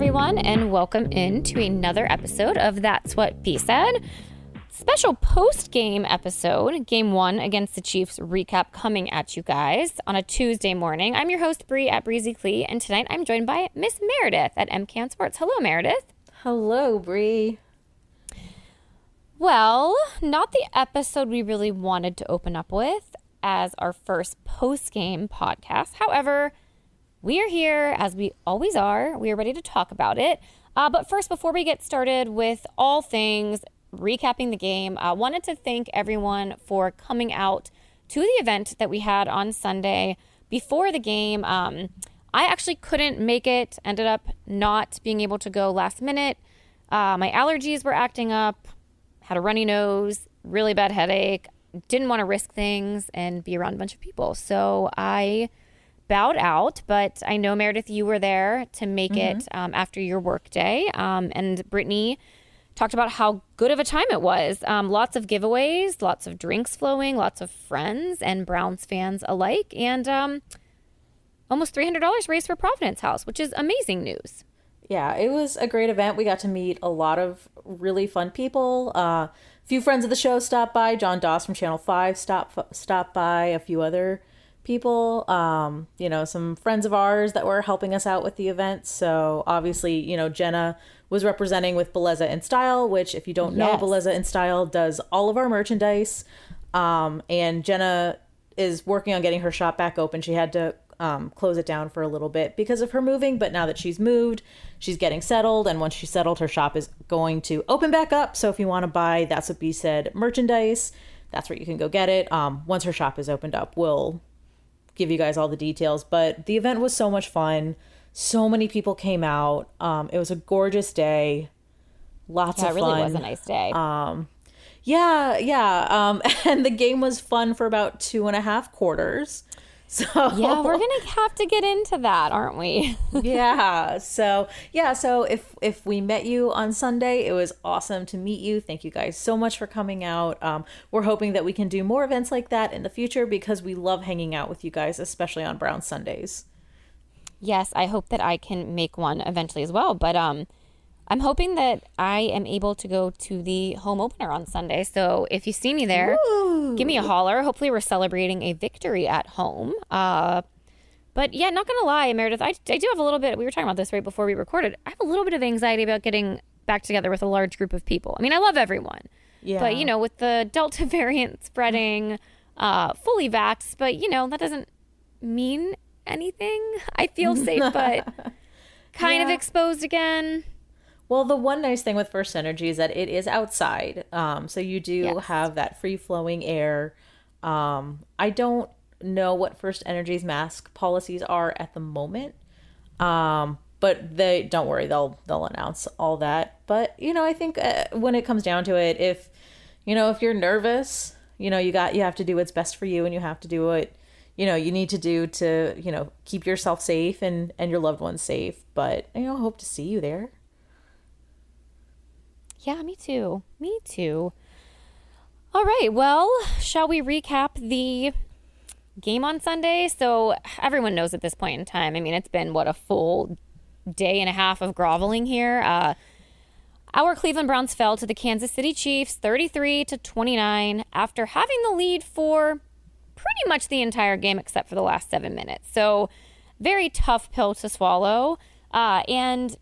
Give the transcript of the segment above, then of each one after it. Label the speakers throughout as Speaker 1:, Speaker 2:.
Speaker 1: everyone, and welcome in to another episode of That's What B Said. Special post game episode, game one against the Chiefs recap coming at you guys on a Tuesday morning. I'm your host, Bree at Breezy Clee, and tonight I'm joined by Miss Meredith at MCAN Sports. Hello, Meredith.
Speaker 2: Hello, Bree.
Speaker 1: Well, not the episode we really wanted to open up with as our first post game podcast. However, we are here, as we always are. We are ready to talk about it. Uh, but first, before we get started with all things recapping the game, I wanted to thank everyone for coming out to the event that we had on Sunday before the game. Um, I actually couldn't make it, ended up not being able to go last minute. Uh, my allergies were acting up, had a runny nose, really bad headache, didn't want to risk things and be around a bunch of people. So I bowed out, but I know Meredith, you were there to make mm-hmm. it um, after your work day. Um, and Brittany talked about how good of a time it was. Um, lots of giveaways, lots of drinks flowing, lots of friends and Browns fans alike, and um, almost $300 raised for Providence House, which is amazing news.
Speaker 2: Yeah, it was a great event. We got to meet a lot of really fun people. Uh, a few friends of the show stopped by. John Doss from Channel 5 stopped, stopped by. A few other people, um, you know, some friends of ours that were helping us out with the event. So obviously, you know, Jenna was representing with Beleza in Style, which, if you don't know, yes. Beleza in Style does all of our merchandise. Um, and Jenna is working on getting her shop back open. She had to um, close it down for a little bit because of her moving, but now that she's moved, she's getting settled. And once she's settled, her shop is going to open back up. So if you want to buy That's What B Said merchandise, that's where you can go get it. Um, once her shop is opened up, we'll give you guys all the details, but the event was so much fun. So many people came out. Um, it was a gorgeous day. Lots
Speaker 1: yeah,
Speaker 2: of
Speaker 1: fun. It really was a nice day.
Speaker 2: Um, yeah, yeah. Um, and the game was fun for about two and a half quarters. So
Speaker 1: yeah, we're gonna have to get into that, aren't we?
Speaker 2: yeah. So yeah. So if if we met you on Sunday, it was awesome to meet you. Thank you guys so much for coming out. Um, we're hoping that we can do more events like that in the future because we love hanging out with you guys, especially on Brown Sundays.
Speaker 1: Yes, I hope that I can make one eventually as well. But um, I'm hoping that I am able to go to the home opener on Sunday. So if you see me there, Ooh. give me a holler. Hopefully, we're celebrating a victory at home. Uh, but yeah, not gonna lie, Meredith, I, I do have a little bit. We were talking about this right before we recorded. I have a little bit of anxiety about getting back together with a large group of people. I mean, I love everyone, yeah. but you know, with the Delta variant spreading, uh, fully vaxxed, but you know, that doesn't mean anything. I feel safe, but kind yeah. of exposed again.
Speaker 2: Well, the one nice thing with First Energy is that it is outside. Um, so you do yes. have that free flowing air. Um, I don't know what First Energy's mask policies are at the moment. Um, but they don't worry, they'll they'll announce all that. But you know, I think uh, when it comes down to it, if you know if you're nervous, you know you got you have to do what's best for you, and you have to do what you know you need to do to you know keep yourself safe and and your loved ones safe. But you know, hope to see you there.
Speaker 1: Yeah, me too. Me too. All right. Well, shall we recap the game on Sunday? So everyone knows at this point in time. I mean, it's been what a full day and a half of groveling here. Uh, our Cleveland Browns fell to the Kansas City Chiefs 33 to 29 after having the lead for pretty much the entire game except for the last seven minutes. So, very tough pill to swallow. Uh, and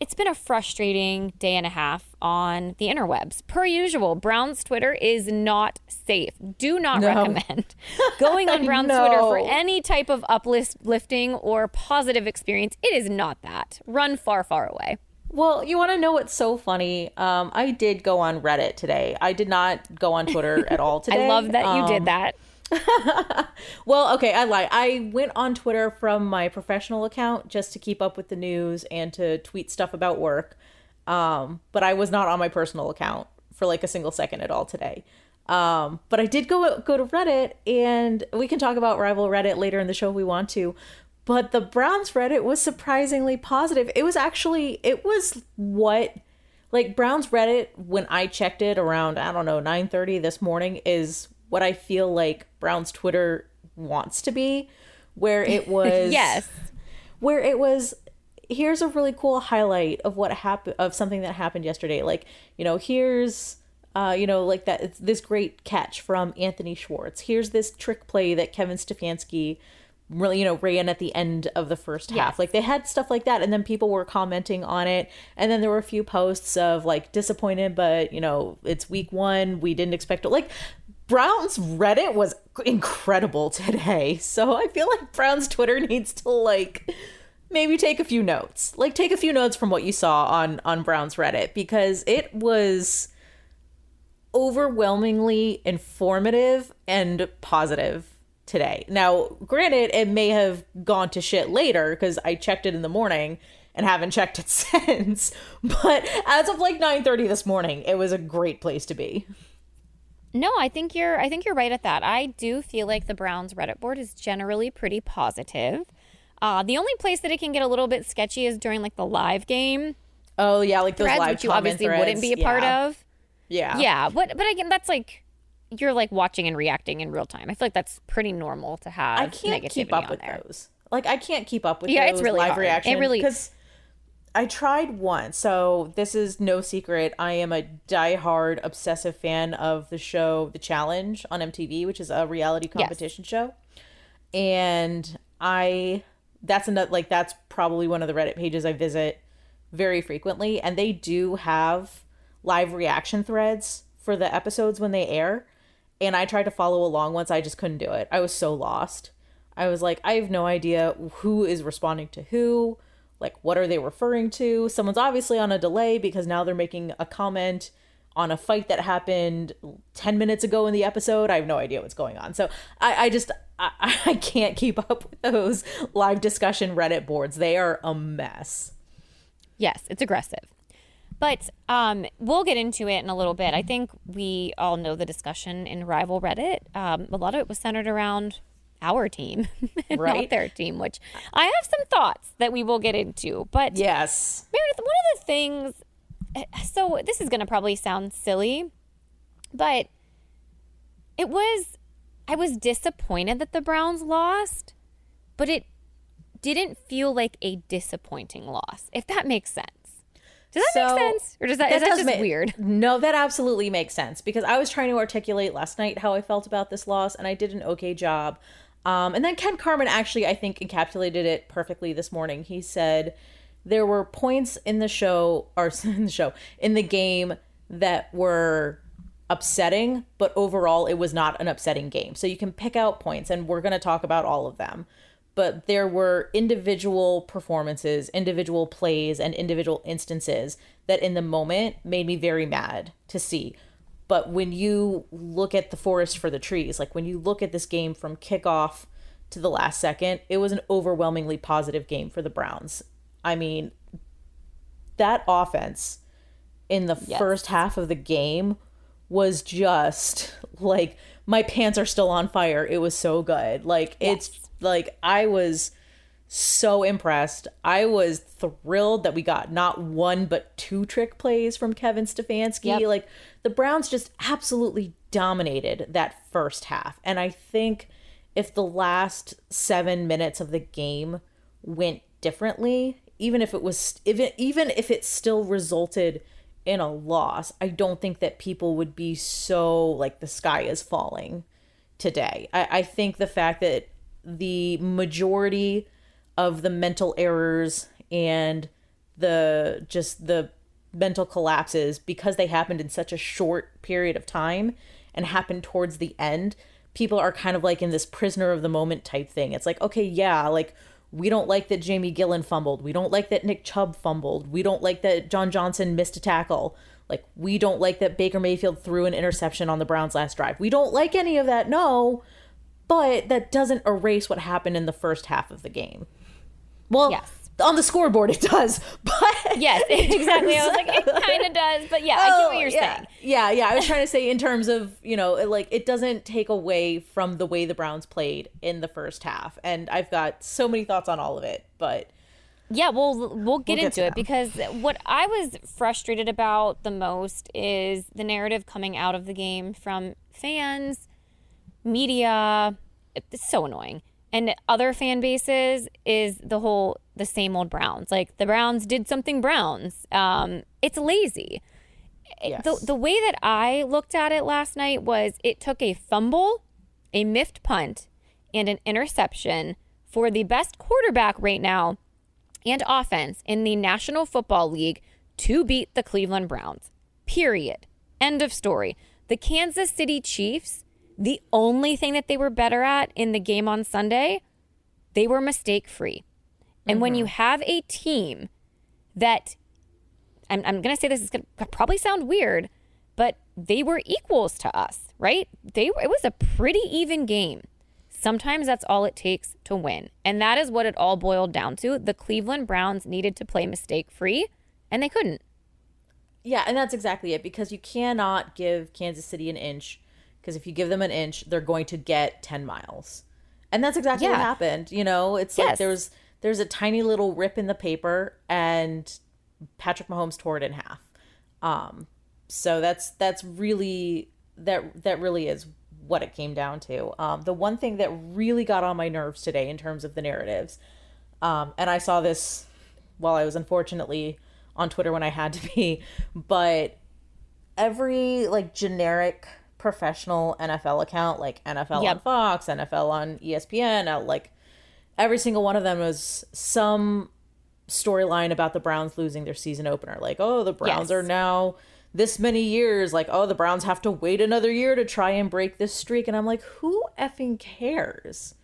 Speaker 1: it's been a frustrating day and a half on the interwebs. Per usual, Brown's Twitter is not safe. Do not no. recommend going on Brown's no. Twitter for any type of uplifting or positive experience. It is not that. Run far, far away.
Speaker 2: Well, you want to know what's so funny? Um, I did go on Reddit today. I did not go on Twitter at all today.
Speaker 1: I love that you um, did that.
Speaker 2: well, okay, I lie. I went on Twitter from my professional account just to keep up with the news and to tweet stuff about work. Um, but I was not on my personal account for like a single second at all today. Um, but I did go go to Reddit, and we can talk about rival Reddit later in the show if we want to. But the Browns Reddit was surprisingly positive. It was actually it was what like Browns Reddit when I checked it around I don't know nine thirty this morning is what I feel like Brown's Twitter wants to be, where it was
Speaker 1: yes,
Speaker 2: where it was here's a really cool highlight of what happened of something that happened yesterday. Like, you know, here's uh, you know, like that it's this great catch from Anthony Schwartz. Here's this trick play that Kevin Stefanski really, you know, ran at the end of the first half.
Speaker 1: Yes.
Speaker 2: Like they had stuff like that, and then people were commenting on it. And then there were a few posts of like disappointed, but you know, it's week one. We didn't expect it. Like Brown's Reddit was incredible today. So I feel like Brown's Twitter needs to like maybe take a few notes. Like take a few notes from what you saw on on Brown's Reddit because it was overwhelmingly informative and positive today. Now, granted, it may have gone to shit later because I checked it in the morning and haven't checked it since. But as of like 9:30 this morning, it was a great place to be.
Speaker 1: No, I think you're I think you're right at that. I do feel like the Browns Reddit board is generally pretty positive. Uh, the only place that it can get a little bit sketchy is during like the live game
Speaker 2: Oh yeah, like those
Speaker 1: threads,
Speaker 2: live
Speaker 1: which you obviously
Speaker 2: threads.
Speaker 1: wouldn't be a part
Speaker 2: Yeah.
Speaker 1: of.
Speaker 2: Yeah.
Speaker 1: Yeah, but but again, that's like you're like watching and reacting in real time. I feel like that's pretty normal to have.
Speaker 2: I can't keep up with
Speaker 1: there.
Speaker 2: those. Like I can't keep up with
Speaker 1: Yeah,
Speaker 2: those
Speaker 1: it's really
Speaker 2: live
Speaker 1: hard. It
Speaker 2: reactions.
Speaker 1: really-
Speaker 2: because I tried once. So this is no secret. I am a diehard obsessive fan of the show The Challenge on MTV, which is a reality competition show. And I that's another like that's probably one of the Reddit pages I visit very frequently and they do have live reaction threads for the episodes when they air and I tried to follow along once I just couldn't do it. I was so lost. I was like I have no idea who is responding to who, like what are they referring to? Someone's obviously on a delay because now they're making a comment on a fight that happened 10 minutes ago in the episode. I have no idea what's going on. So I, I just, I, I can't keep up with those live discussion Reddit boards. They are a mess.
Speaker 1: Yes, it's aggressive. But um, we'll get into it in a little bit. I think we all know the discussion in Rival Reddit. Um, a lot of it was centered around our team, and not
Speaker 2: Right.
Speaker 1: their team, which I have some thoughts that we will get into. But
Speaker 2: Yes.
Speaker 1: Meredith, one of the things, eh, so this is going to probably sound silly, but it was, I was disappointed that the Browns lost, but it didn't feel like a disappointing loss, if that makes sense. Does that
Speaker 2: So,
Speaker 1: make sense? Or does that, is that just
Speaker 2: ma-
Speaker 1: weird?
Speaker 2: No, that absolutely makes sense because I was trying to articulate last night how I felt about this loss, and I did an okay job. Um, and then Ken Carman actually, I think, encapsulated it perfectly this morning. He said there were points in the show, or in the show, in the game that were upsetting, but overall, it was not an upsetting game. So you can pick out points, and we're going to talk about all of them but there were individual performances, individual plays, and individual instances that in the moment made me very mad to see. But when you look at the forest for the trees, like when you look at this game from kickoff to the last second, it was an overwhelmingly positive game for the Browns. I mean, that offense in the first half of the game was just like my pants are still on fire. It was so good. Like it's like I was so impressed. I was thrilled that we got not one but two trick plays from Kevin Stefanski.
Speaker 1: Yep.
Speaker 2: Like the Browns just absolutely dominated that first half. And I think if the last 7 minutes of the game went differently, even if it was it, even if it still resulted in a loss, I don't think that people would be so like the sky is falling today. I, I think the fact that the majority of the mental errors and the just the mental collapses because they happened in such a short period of time and happened towards the end people are kind of like in this prisoner of the moment type thing it's like okay yeah like we don't like that Jamie Gillan fumbled. We don't like that Nick Chubb fumbled. We don't like that John Johnson missed a tackle. Like we don't like that Baker Mayfield threw an interception on the Browns last drive. We don't like any of that. No. But that doesn't erase what happened in the first half of the game. Well,
Speaker 1: Yes.
Speaker 2: On the scoreboard it does. But
Speaker 1: Yes, exactly. I was like, it kind of does, but yeah, I get what oh, you're
Speaker 2: Oh, yeah.
Speaker 1: saying.
Speaker 2: Yeah, yeah. I was trying to say in terms of, you know, like it doesn't take away from the way the Browns played in the first half. And I've got so many thoughts on all of it, but
Speaker 1: Yeah, we'll we'll get
Speaker 2: get
Speaker 1: into it because what I was frustrated about the most is the narrative coming out of the game from fans, media. It's so annoying. and other fan bases is the whole the same old Browns. Like the Browns did something Browns. Um, it's lazy.
Speaker 2: Yes.
Speaker 1: The the way that I looked at it last night was it took a fumble, a miffed punt, and an interception for the best quarterback right now and offense in the National Football League to beat the Cleveland Browns. Period. End of story. The Kansas City Chiefs, the only thing that they were better at in the game on Sunday, they were mistake free. And when you mm-hmm. have a team that, I'm, I'm going to say this is going to probably sound weird, but they were equals to us, right? They it was a pretty even game. Sometimes that's all it takes to win. And that is what it all boiled down to. The Cleveland Browns needed to play mistake free, and they couldn't.
Speaker 2: Yeah, and that's exactly it because you cannot give Kansas City an inch because if you give them an inch, they're going to get 10 miles. And that's exactly what happened. You know, it's like
Speaker 1: Yes.
Speaker 2: there's there's a tiny little rip in the paper and Patrick Mahomes tore it in half. Um so that's that's really that that really is what it came down to. Um the one thing that really got on my nerves today in terms of the narratives um, and I saw this while I was unfortunately on Twitter when I had to be, but every like generic professional NFL account, like NFL on Fox, NFL on ESPN, like every single one of them was some storyline about the Browns losing their season opener. Like, oh, the Browns
Speaker 1: Yes.
Speaker 2: are now this many years. Like, oh, the Browns have to wait another year to try and break this streak. And I'm like, who effing cares?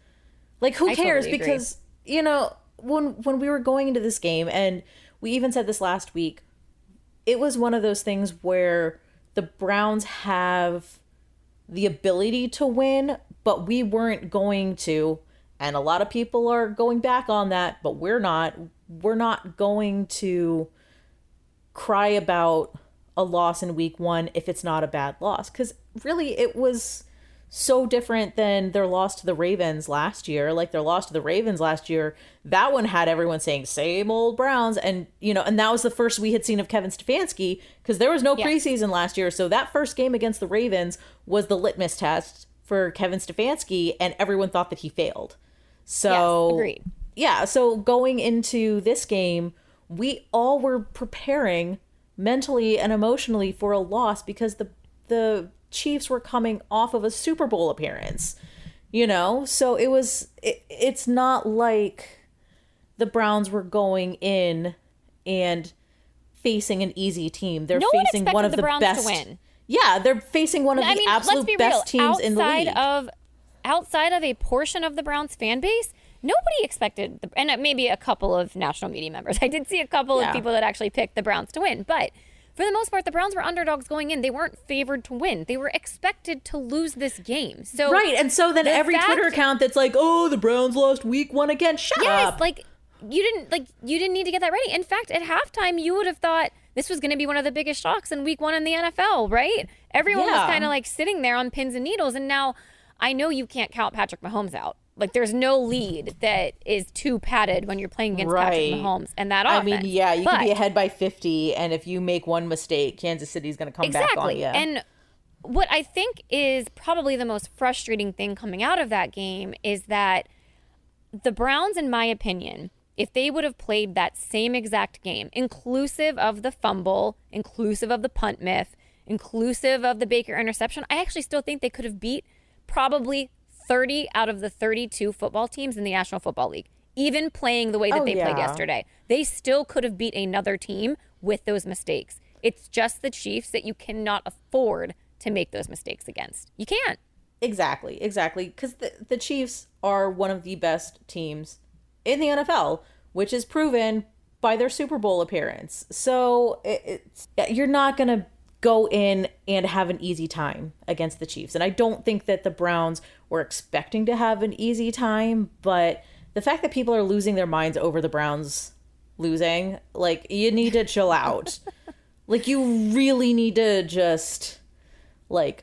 Speaker 2: Like, who
Speaker 1: I
Speaker 2: cares?
Speaker 1: totally agree.
Speaker 2: because you know when when we were going into this game, and we even said this last week, it was one of those things where the Browns have the ability to win, but we weren't going to. And a lot of people are going back on that, but we're not. We're not going to cry about a loss in week one if it's not a bad loss. Because really, it was so different than their loss to the Ravens last year. Like their loss to the Ravens last year, that one had everyone saying same old Browns, and you know, and that was the first we had seen of Kevin Stefanski because there was no preseason last year. So that first game against the Ravens was the litmus test for Kevin Stefanski, and everyone thought that he failed. So
Speaker 1: yes, agreed.
Speaker 2: yeah, so going into this game, we all were preparing mentally and emotionally for a loss because the the Chiefs were coming off of a Super Bowl appearance. You know, so it was it, it's not like the Browns were going in and facing an easy team. They're
Speaker 1: No
Speaker 2: facing one
Speaker 1: expected
Speaker 2: of
Speaker 1: the
Speaker 2: the, best
Speaker 1: win.
Speaker 2: Yeah, they're facing one of
Speaker 1: I
Speaker 2: the
Speaker 1: mean,
Speaker 2: absolute
Speaker 1: be
Speaker 2: best
Speaker 1: real.
Speaker 2: teams in the
Speaker 1: outside
Speaker 2: league.
Speaker 1: of outside of a portion of the Browns fan base, nobody expected, the, and uh, maybe a couple of national media members. I did see a couple
Speaker 2: Yeah.
Speaker 1: of people that actually picked the Browns to win, but for the most part, the Browns were underdogs going in. They weren't favored to win. They were expected to lose this game. So
Speaker 2: Right, and so then
Speaker 1: the
Speaker 2: every
Speaker 1: fact-
Speaker 2: Twitter account that's like, "Oh, the Browns lost week 1 again." Shut
Speaker 1: Yes,
Speaker 2: up.
Speaker 1: like you didn't like you didn't need to get that ready. In fact, at halftime, you would have thought this was going to be one of the biggest shocks in Week One in the NFL, right? Everyone was kind of like sitting there on pins and needles, and now I know you can't count Patrick Mahomes out. Like there's no lead that is too padded when you're playing against
Speaker 2: Right.
Speaker 1: Patrick Mahomes and that
Speaker 2: I mean, yeah, you could be ahead by 50 and if you make one mistake, Kansas City's going to come back on you.
Speaker 1: And what I think is probably the most frustrating thing coming out of that game is that the Browns, in my opinion, if they would have played that same exact game, inclusive of the fumble, inclusive of the punt myth, inclusive of the Baker interception, I actually still think they could have beat probably 30 out of the 32 football teams in the National Football League. Even playing the way that
Speaker 2: Oh,
Speaker 1: they played yesterday, they still could have beat another team with those mistakes. It's just the Chiefs that you cannot afford to make those mistakes against. You can't.
Speaker 2: exactly, exactly. Because the, the Chiefs are one of the best teams in the NFL, which is proven by their Super Bowl appearance. So it, it's, you're not going to go in and have an easy time against the Chiefs. And I don't think that the Browns were expecting to have an easy time, but the fact that people are losing their minds over the Browns losing, like, you need to chill out. like, you really need to just, like,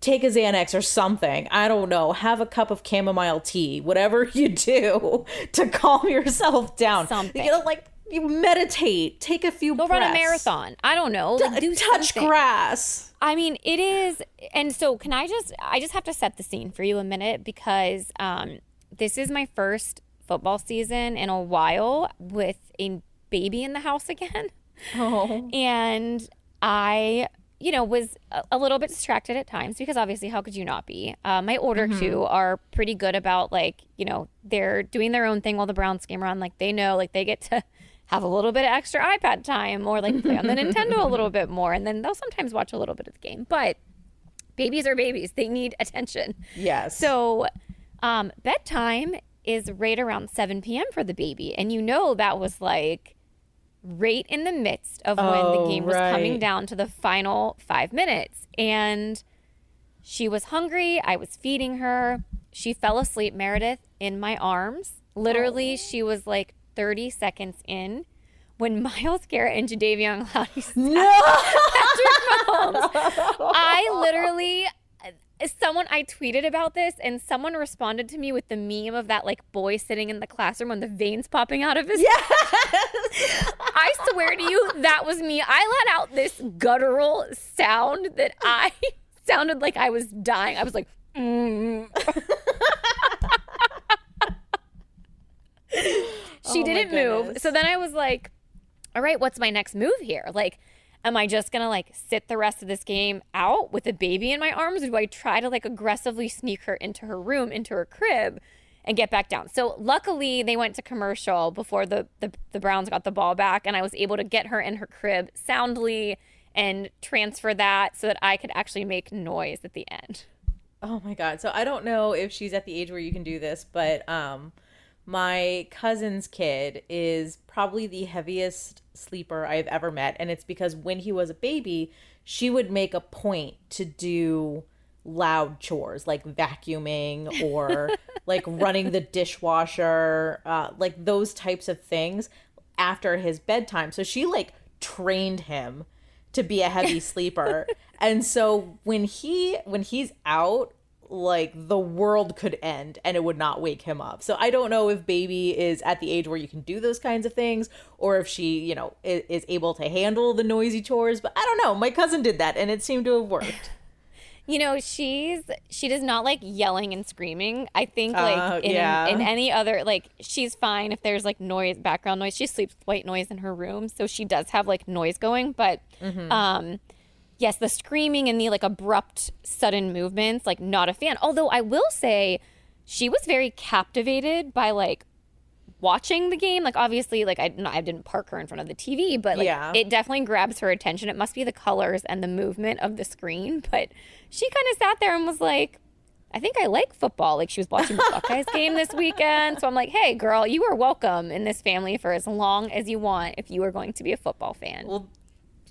Speaker 2: take a Xanax or something. I don't know. Have a cup of chamomile tea, whatever you do to calm yourself down.
Speaker 1: Something.
Speaker 2: You know, like you meditate, take a few
Speaker 1: Go
Speaker 2: breaths.
Speaker 1: run a marathon. I don't know. Like, do
Speaker 2: touch
Speaker 1: something.
Speaker 2: grass.
Speaker 1: I mean, it is, and so can I just? I just have to set the scene for you a minute because um, this is my first football season in a while with a baby in the house again.
Speaker 2: Oh.
Speaker 1: And I, you know, was a, a little bit distracted at times because obviously, how could you not be? Uh, my older two are pretty good about like, you know, they're doing their own thing while the Browns game are on. Like they know, like they get to have a little bit of extra iPad time or like play on the Nintendo a little bit more, and then they'll sometimes watch a little bit of the game. But babies are babies; they need attention.
Speaker 2: Yes.
Speaker 1: So, um, bedtime is right around 7 p.m. for the baby. And you know, that was like right in the midst of when the
Speaker 2: Oh,
Speaker 1: game was coming down to the final five minutes. And she was hungry. I was feeding her. She fell asleep, Meredith, in my arms. Literally, she was like 30 seconds in when Myles Garrett and Jadeveon Clowney
Speaker 2: no.
Speaker 1: I literally someone I tweeted about this and someone responded to me with the meme of that like boy sitting in the classroom when the veins popping out of his I swear to you that was me. I let out this guttural sound that I sounded like I was dying. I was like mm. She
Speaker 2: Oh
Speaker 1: didn't move. So then I was like, all right, what's my next move here? Like, am I just gonna like sit the rest of this game out with a baby in my arms? Or do I try to like aggressively sneak her into her room, into her crib, and get back down? So luckily they went to commercial before the the, the Browns got the ball back, and I was able to get her in her crib soundly and transfer that so that I could actually make noise at the end.
Speaker 2: Oh my god. So I don't know if she's at the age where you can do this, but um my cousin's kid is probably the heaviest sleeper I've ever met and it's because when he was a baby, she would make a point to do loud chores like vacuuming or like running the dishwasher, uh like those types of things after his bedtime. So she like trained him to be a heavy sleeper. and so when he when he's out, like the world could end and it would not wake him up. So I don't know if baby is at the age where you can do those kinds of things or if she, you know, is, is able to handle the noisy chores, but I don't know. My cousin did that and it seemed to have worked.
Speaker 1: You know, she's she does not like yelling and screaming. I think like
Speaker 2: Uh,
Speaker 1: in,
Speaker 2: yeah.
Speaker 1: in any other like she's fine if there's like noise, background noise. She sleeps with white noise in her room, so she does have like noise going. But
Speaker 2: Mm-hmm.
Speaker 1: um, yes, the screaming and the like abrupt, sudden movements, like not a fan. Although I will say, she was very captivated by like watching the game. Like obviously, like I, I didn't park her in front of the TV, but like
Speaker 2: Yeah.
Speaker 1: it definitely grabs her attention. It must be the colors and the movement of the screen. But she kind of sat there and was like, I think I like football. Like she was watching the Buckeyes game this weekend. So I'm like, hey, girl, you are welcome in this family for as long as you want if you are going to be a football fan.
Speaker 2: Well,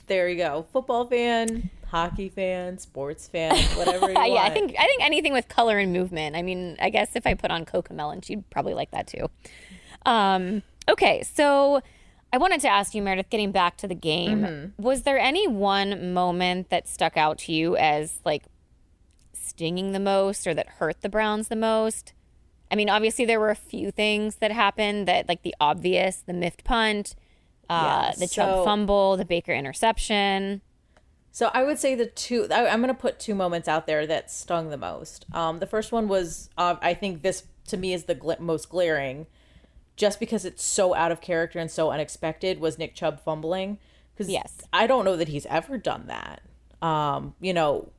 Speaker 2: there you go. Football fan, hockey fan, sports fan, whatever you
Speaker 1: yeah,
Speaker 2: want.
Speaker 1: I think I think anything with color and movement. I mean, I guess if I put on CoComelon, she'd probably like that too. Um, okay, so I wanted to ask you, Meredith, getting back to the game,
Speaker 2: Mm-hmm.
Speaker 1: was there any one moment that stuck out to you as like stinging the most or that hurt the Browns the most? I mean, obviously there were a few things that happened that like the obvious, the miffed punt, uh,
Speaker 2: Yeah,
Speaker 1: the Chubb fumble, the Baker interception.
Speaker 2: So I would say the two. I, I'm going to put two moments out there that stung the most. Um, the first one was, uh, I think this to me is the gl- most glaring, just because it's so out of character and so unexpected. Was Nick Chubb fumbling? Because
Speaker 1: Yes.
Speaker 2: I don't know that he's ever done that. Um, you know,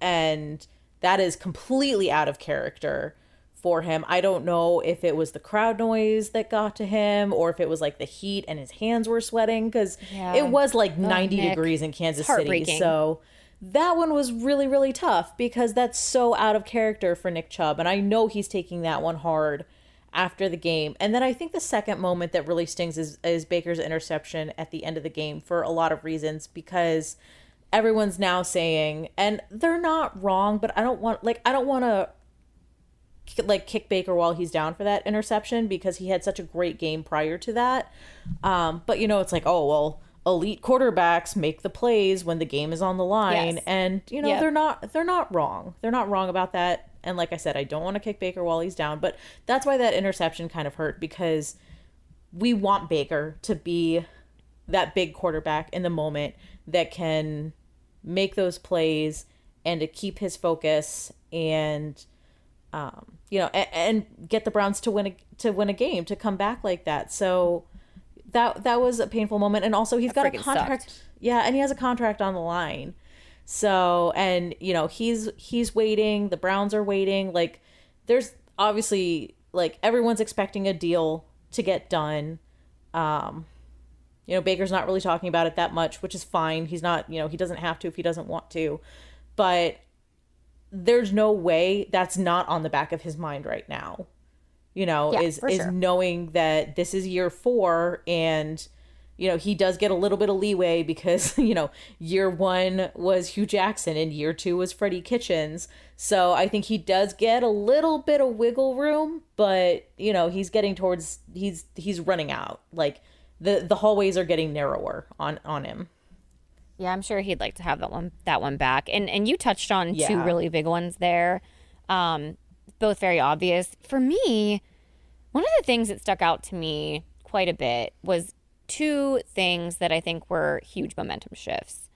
Speaker 2: and that is completely out of character for him. I don't know if it was the crowd noise that got to him or if it was like the heat and his hands were sweating because
Speaker 1: Yeah.
Speaker 2: it was like 90
Speaker 1: Nick.
Speaker 2: degrees in Kansas City. So that one was really, really tough because that's so out of character for Nick Chubb. And I know he's taking that one hard after the game. And then I think the second moment that really stings is, is Baker's interception at the end of the game for a lot of reasons because everyone's now saying, and they're not wrong, but I don't want, like, I don't want to like kick Baker while he's down for that interception because he had such a great game prior to that. Um, but you know, it's like, oh well, elite quarterbacks make the plays when the game is on the line,
Speaker 1: Yes.
Speaker 2: and you know
Speaker 1: Yep.
Speaker 2: they're not they're not wrong. They're not wrong about that. And like I said, I don't want to kick Baker while he's down, but that's why that interception kind of hurt because we want Baker to be that big quarterback in the moment that can make those plays and to keep his focus and um, you know, and, and get the Browns to win a to win a game to come back like that. So that that was a painful moment, and also he's
Speaker 1: That
Speaker 2: got a contract.
Speaker 1: sucked.
Speaker 2: Yeah, and he has a contract on the line. So and you know he's he's waiting. The Browns are waiting. Like there's obviously like everyone's expecting a deal to get done. Um, you know Baker's not really talking about it that much, which is fine. He's not you know he doesn't have to if he doesn't want to, but there's no way that's not on the back of his mind right now. You know,
Speaker 1: Yeah,
Speaker 2: is is
Speaker 1: sure.
Speaker 2: knowing that this is year four and you know he does get a little bit of leeway because you know year one was Hue Jackson and year two was Freddie Kitchens. So I think he does get a little bit of wiggle room, but you know he's getting towards he's he's running out. Like the the hallways are getting narrower on on him.
Speaker 1: Yeah, I'm sure he'd like to have that one that one back. And and you touched on two really big ones there. Um, both very obvious. For me, one of the things that stuck out to me quite a bit was two things that I think were huge momentum shifts.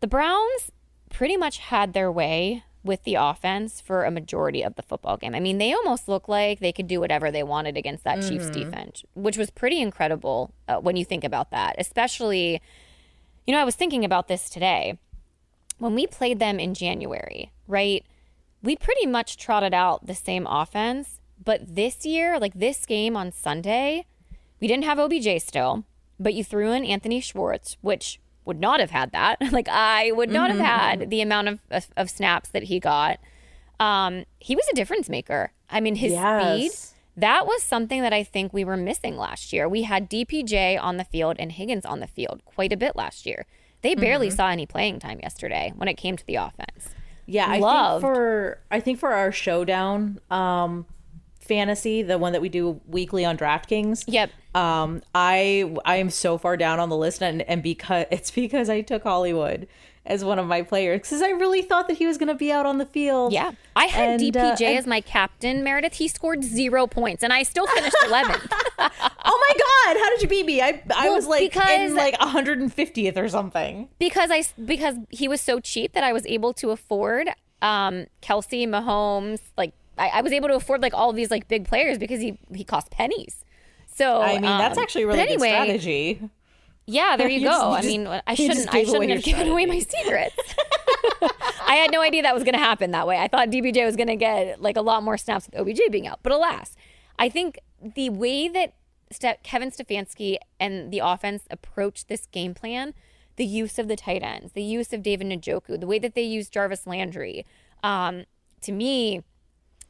Speaker 1: The Browns pretty much had their way with the offense for a majority of the football game. I mean, they almost looked like they could do whatever they wanted against that Chiefs defense, which was pretty incredible uh, when you think about that, especially you know, I was thinking about this today. When we played them in January, right? We pretty much trotted out the same offense, but this year, like this game on Sunday, we didn't have OBJ still, but you threw in Anthony Schwartz, which would not have had that. like I would not have had the amount of, of, of snaps that he got. Um, he was a difference maker. I mean, his speed
Speaker 2: Yes.
Speaker 1: That was something that I think we were missing last year. We had DPJ on the field and Higgins on the field quite a bit last year. They barely saw any playing time yesterday when it came to the offense.
Speaker 2: Yeah, I
Speaker 1: Loved.
Speaker 2: think for I think for our showdown um fantasy, the one that we do weekly on DraftKings.
Speaker 1: Yep.
Speaker 2: Um I I am so far down on the list and and because it's because I took Hollywood as one of my players cuz I really thought that he was going to be out on the field.
Speaker 1: Yeah. I had
Speaker 2: And, uh,
Speaker 1: DPJ
Speaker 2: and-
Speaker 1: as my captain, Meredith. He scored zero points and I still finished 11th.
Speaker 2: Oh my god, how did you beat me? I I
Speaker 1: Well,
Speaker 2: was like
Speaker 1: because-
Speaker 2: in like 150th or something.
Speaker 1: because I because he was so cheap that I was able to afford um Kelce, Mahomes, like I, I was able to afford like all these like big players because he he cost pennies. So
Speaker 2: I mean, that's
Speaker 1: um,
Speaker 2: actually a really
Speaker 1: anyway,
Speaker 2: good strategy.
Speaker 1: Yeah, there you,
Speaker 2: You
Speaker 1: go.
Speaker 2: just-
Speaker 1: I mean, I shouldn't. I shouldn't have given away my secrets. I had no idea that was going to happen that way. I thought DPJ was going to get like a lot more snaps with OBJ being out, but alas, I think the way that Ste- Kevin Stefanski and the offense approached this game plan, the use of the tight ends, the use of David Njoku, the way that they used Jarvis Landry, um, to me,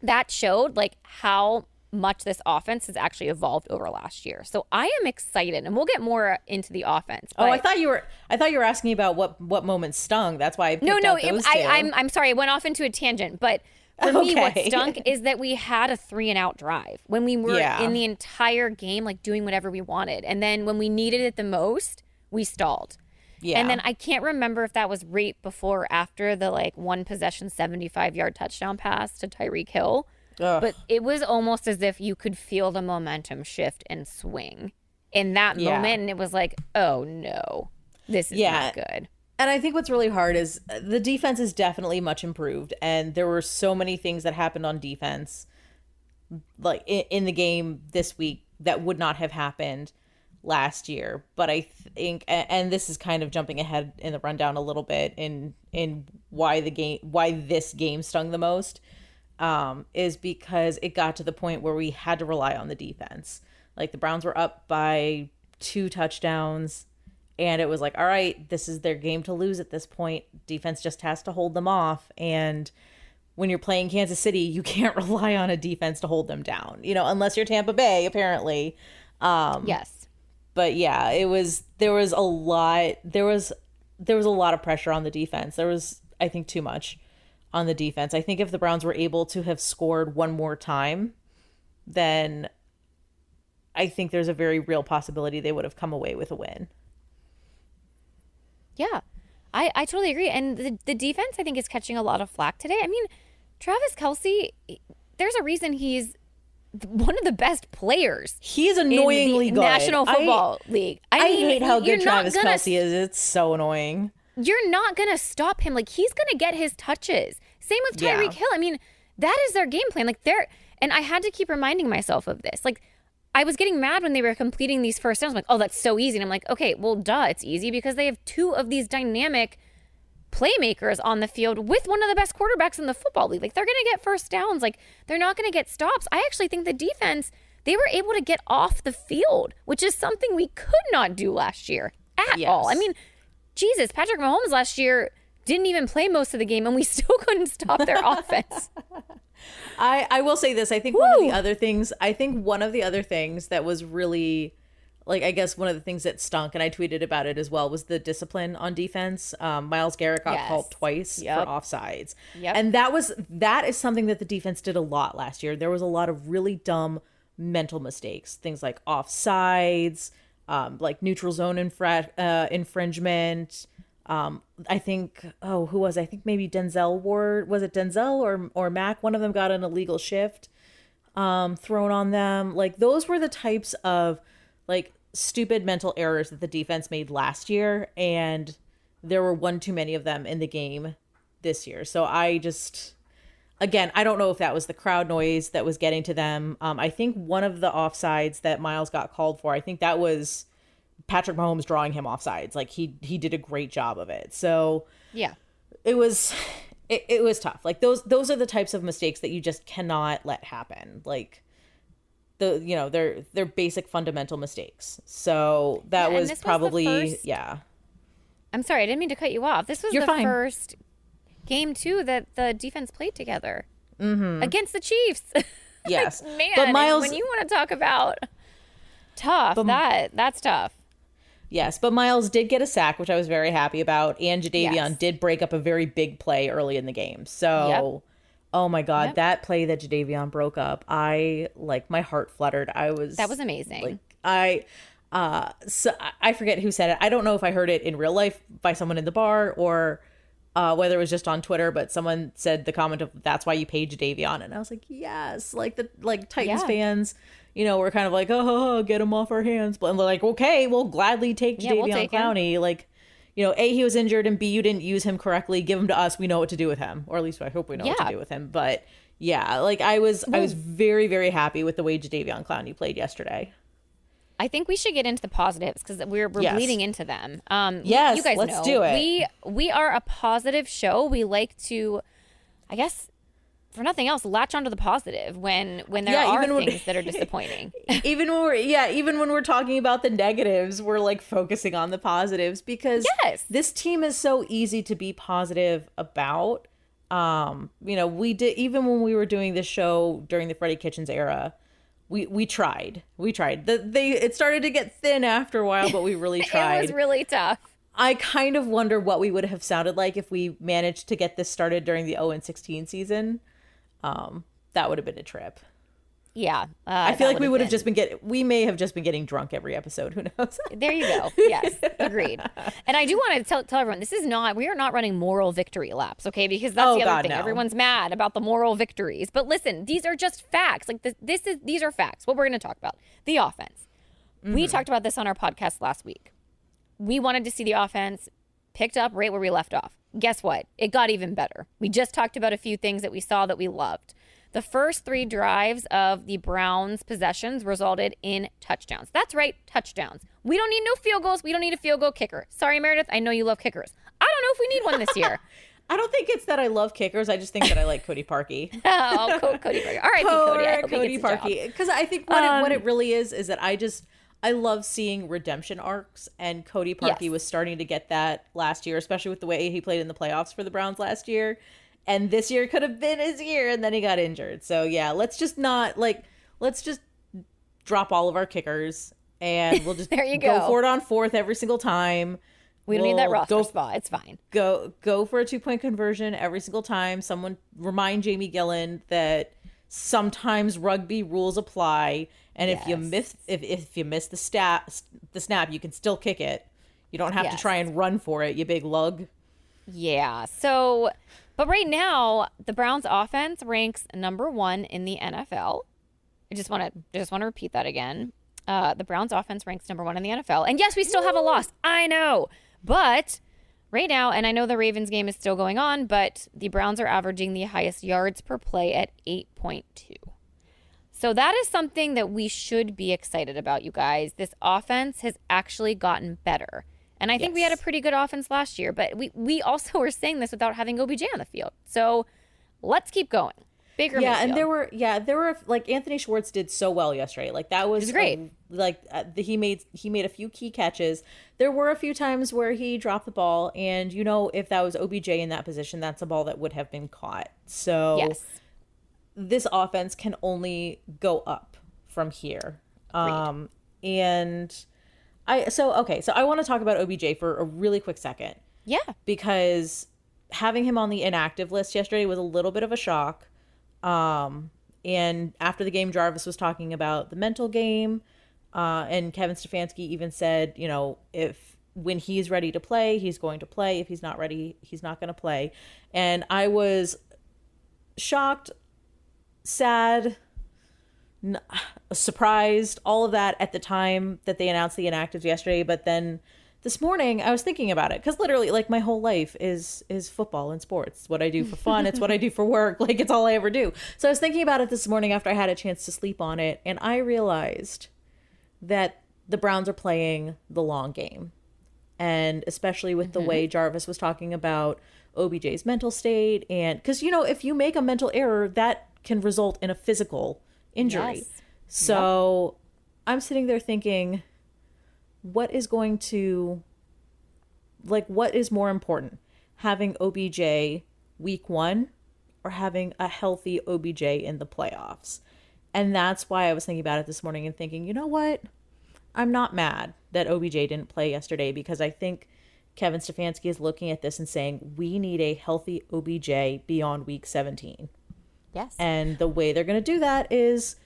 Speaker 1: that showed like how much this offense has actually evolved over last year. So I am excited, and we'll get more into the offense.
Speaker 2: Oh, I thought you were I thought you were asking me about what what moments stung. That's why I picked
Speaker 1: no, no, it, I. I'm I'm sorry, I went off into a tangent, but for me, what
Speaker 2: Okay.
Speaker 1: stunk is that we had a three and out drive when we were
Speaker 2: Yeah.
Speaker 1: in the entire game, like doing whatever we wanted, and then when we needed it the most, we stalled.
Speaker 2: yeah.
Speaker 1: And then I can't remember if that was right before or after the like one possession 75 yard touchdown pass to Tyreek Hill.
Speaker 2: Ugh.
Speaker 1: But it was almost as if you could feel the momentum shift and swing in that
Speaker 2: Yeah.
Speaker 1: moment. And it was like, oh no, this is
Speaker 2: Yeah.
Speaker 1: not good.
Speaker 2: And I think what's really hard is uh, the defense is definitely much improved, and there were so many things that happened on defense, like in, in the game this week that would not have happened last year. But I think, and this is kind of jumping ahead in the rundown a little bit in in why the game, why this game stung the most, um, is because it got to the point where we had to rely on the defense. Like the Browns were up by two touchdowns and it was like all right this is their game to lose at this point defense just has to hold them off and when you're playing Kansas City you can't rely on a defense to hold them down you know unless you're Tampa Bay apparently um
Speaker 1: Yes.
Speaker 2: but yeah it was there was a lot there was there was a lot of pressure on the defense there was i think too much on the defense i think if the browns were able to have scored one more time then i think there's a very real possibility they would have come away with a win
Speaker 1: Yeah, I, I totally agree. And the, the defense, I think, is catching a lot of flack today. I mean, Travis Kelce, there's a reason he's one of the best players
Speaker 2: he is
Speaker 1: in
Speaker 2: annoyingly
Speaker 1: the
Speaker 2: good
Speaker 1: National
Speaker 2: I-
Speaker 1: Football League. I,
Speaker 2: I,
Speaker 1: mean,
Speaker 2: hate how good Travis
Speaker 1: gonna
Speaker 2: Kelce is. It's so annoying.
Speaker 1: You're not going to stop him. Like, he's going to get his touches. Same with
Speaker 2: Yeah.
Speaker 1: Tyreek Hill. I mean, that is their game plan. Like they're and I had to keep reminding myself of this. Like I was getting mad when they were completing these first downs. I'm like, oh, that's so easy. And I'm like, okay, well, duh, it's easy because they have two of these dynamic playmakers on the field with one of the best quarterbacks in the football league. Like they're going to get first downs. Like they're not going to get stops. I actually think the defense they were able to get off the field, which is something we could not do last year at
Speaker 2: Yes.
Speaker 1: all. I mean, Jesus, Patrick Mahomes last year didn't even play most of the game and we still couldn't stop their offense.
Speaker 2: I, I will say this. I think one of the other things, I think one of the other things that was really, like, I guess one of the things that stunk, and I tweeted about it as well, was the discipline on defense. Um, Myles Garrett got
Speaker 1: Yes.
Speaker 2: called twice
Speaker 1: Yep.
Speaker 2: for offsides.
Speaker 1: Yep.
Speaker 2: And that was, that is something that the defense did a lot last year. There was a lot of really dumb mental mistakes, things like offsides, um, like neutral zone infra- uh, infringement. Um, I think oh, who was I think maybe Denzel Ward was it Denzel or or Mac? One of them got an illegal shift um, thrown on them. Like those were the types of like stupid mental errors that the defense made last year, and there were one too many of them in the game this year. So I just again, I don't know if that was the crowd noise that was getting to them. Um, I think one of the offsides that Myles got called for, I think that was Patrick Mahomes drawing him offsides. Like he he did a great job of it. So
Speaker 1: yeah.
Speaker 2: it was it, it was tough. Like those those are the types of mistakes that you just cannot let happen. Like the you know they're they're basic fundamental mistakes. So that
Speaker 1: Yeah,
Speaker 2: was
Speaker 1: this was
Speaker 2: probably
Speaker 1: first-
Speaker 2: yeah.
Speaker 1: I'm sorry, I didn't mean to cut you off. This was
Speaker 2: You're
Speaker 1: the
Speaker 2: fine.
Speaker 1: first game too that the defense played together against the Chiefs.
Speaker 2: Yes.
Speaker 1: Man,
Speaker 2: but Myles
Speaker 1: when you want to talk about tough, that that's tough.
Speaker 2: Yes, but Myles did get a sack, which I was very happy about, and Jadeveon
Speaker 1: Yes.
Speaker 2: did break up a very big play early in the game. So, oh my god,
Speaker 1: Yep.
Speaker 2: that play that Jadeveon broke up, I like my heart fluttered. I was
Speaker 1: That was amazing.
Speaker 2: like I uh so I forget who said it. I don't know if I heard it in real life by someone in the bar or uh whether it was just on Twitter, but someone said the comment of that's why you paid Jadeveon and I was like, "Yes." Like the like Titans
Speaker 1: Yeah.
Speaker 2: fans, you know, we're kind of like, "Oh, get him off our hands." But they're like, "Okay, we'll gladly take
Speaker 1: Yeah, we'll take him.
Speaker 2: Clowney." Like you know, A, he was injured, and B, you didn't use him correctly. Give him to us. We know what to do with him. Or at least I hope we know what to do with him. But yeah, like I was I was very, very happy with the way Jadeveon Clowney played yesterday.
Speaker 1: I think we should get into the positives because we're we're
Speaker 2: Yes.
Speaker 1: bleeding into them. Um,
Speaker 2: Yes,
Speaker 1: you guys
Speaker 2: let's
Speaker 1: know
Speaker 2: do it.
Speaker 1: we we are a positive show. We like to, I guess, for nothing else, latch onto the positive when when there
Speaker 2: Yeah,
Speaker 1: are
Speaker 2: when-
Speaker 1: things that are disappointing.
Speaker 2: even when we're yeah even when we're talking about the negatives we're like focusing on the positives because
Speaker 1: Yes.
Speaker 2: this team is so easy to be positive about um you know we did even when we were doing this show during the Freddie Kitchens era we we tried we tried the, they it started to get thin after a while but we really tried.
Speaker 1: it was really tough.
Speaker 2: I kind of wonder what we would have sounded like if we managed to get this started during the 0 and 16 season um that would have been a trip
Speaker 1: Yeah, uh,
Speaker 2: I feel like we would have just been getting, we may have just been getting drunk every episode. Who knows?
Speaker 1: There you go. Yes, agreed. And I do want to tell, tell everyone this is not, we are not running moral victory laps, okay? Because that's
Speaker 2: Oh,
Speaker 1: the other
Speaker 2: God,
Speaker 1: thing.
Speaker 2: no.
Speaker 1: Everyone's mad about the moral victories. But listen, these are just facts. Like this, this is, these are facts. What we're going to talk about the offense. We
Speaker 2: Mm-hmm.
Speaker 1: talked about this on our podcast last week. We wanted to see the offense picked up right where we left off. Guess what? It got even better. We just talked about a few things that we saw that we loved. The first three drives of the Browns' possessions resulted in touchdowns. That's right, touchdowns. We don't need no field goals. We don't need a field goal kicker. Sorry, Meredith. I know you love kickers. I don't know if we need one this year.
Speaker 2: I don't think it's that I love kickers. I just think that I like Cody Parkey.
Speaker 1: oh, Co- Cody Parker. All right, Cody. I hope
Speaker 2: Cody. Parkey. Because I think what, it, what
Speaker 1: Um,
Speaker 2: it really is is that I just I love seeing redemption arcs, and Cody Parkey
Speaker 1: Yes.
Speaker 2: was starting to get that last year, especially with the way he played in the playoffs for the Browns last year. And this year could have been his year, and then he got injured. So yeah, let's just not like let's just drop all of our kickers, and we'll just
Speaker 1: There you
Speaker 2: go
Speaker 1: go.
Speaker 2: for it on fourth every single time.
Speaker 1: We don't need that roster
Speaker 2: go
Speaker 1: spot. It's fine.
Speaker 2: go go for a two point conversion every single time. Someone remind Jamie Gillan that sometimes rugby rules apply, and if you miss if, if you miss the stat the snap, you can still kick it. You don't have
Speaker 1: Yes.
Speaker 2: to try and run for it, you big lug.
Speaker 1: Yeah. So, but right now, the Browns offense ranks number one in the NFL. I just want to just want to repeat that again. Uh, the Browns offense ranks number one in the NFL. And yes, we still have a loss. I know, but right now, and I know the Ravens game is still going on, but the Browns are averaging the highest yards per play at 8.2. So that is something that we should be excited about, you guys. This offense has actually gotten better. And I think yes. we had a pretty good offense last year, but we, we also were saying this without having OBJ on the field. So let's keep going.
Speaker 2: Baker yeah, Mayfield. and there were yeah there were like Anthony Schwartz did so well yesterday. Like that was,
Speaker 1: was great. A,
Speaker 2: like uh, he made he made a few key catches. There were a few times where he dropped the ball, and you know if that was OBJ in that position, that's a ball that would have been caught. So yes. this offense can only go up from here. Um, and I so okay, so I want to talk about OBJ for a really quick second.
Speaker 1: Yeah,
Speaker 2: because having him on the inactive list yesterday was a little bit of a shock. Um, and after the game, Jarvis was talking about the mental game. Uh, and Kevin Stefanski even said, you know, if when he's ready to play, he's going to play. If he's not ready, he's not going to play. And I was shocked, sad, n- surprised, all of that at the time that they announced the inactives yesterday. But then this morning I was thinking about it because literally like my whole life is is football and sports. It's what I do for fun. it's what I do for work. Like it's all I ever do. So I was thinking about it this morning after I had a chance to sleep on it, and I realized that the Browns are playing the long game, and especially with mm-hmm. the way Jarvis was talking about OBJ's mental state, and because you know if you make a mental error, that can result in a physical injury. Yes. So yep. I'm sitting there thinking what is going to like what is more important having obj week one or having a healthy obj in the playoffs and that's why i was thinking about it this morning and thinking you know what i'm not mad that obj didn't play yesterday because i think kevin stefanski is looking at this and saying we need a healthy obj beyond week 17
Speaker 1: yes
Speaker 2: and the way they're going to do that is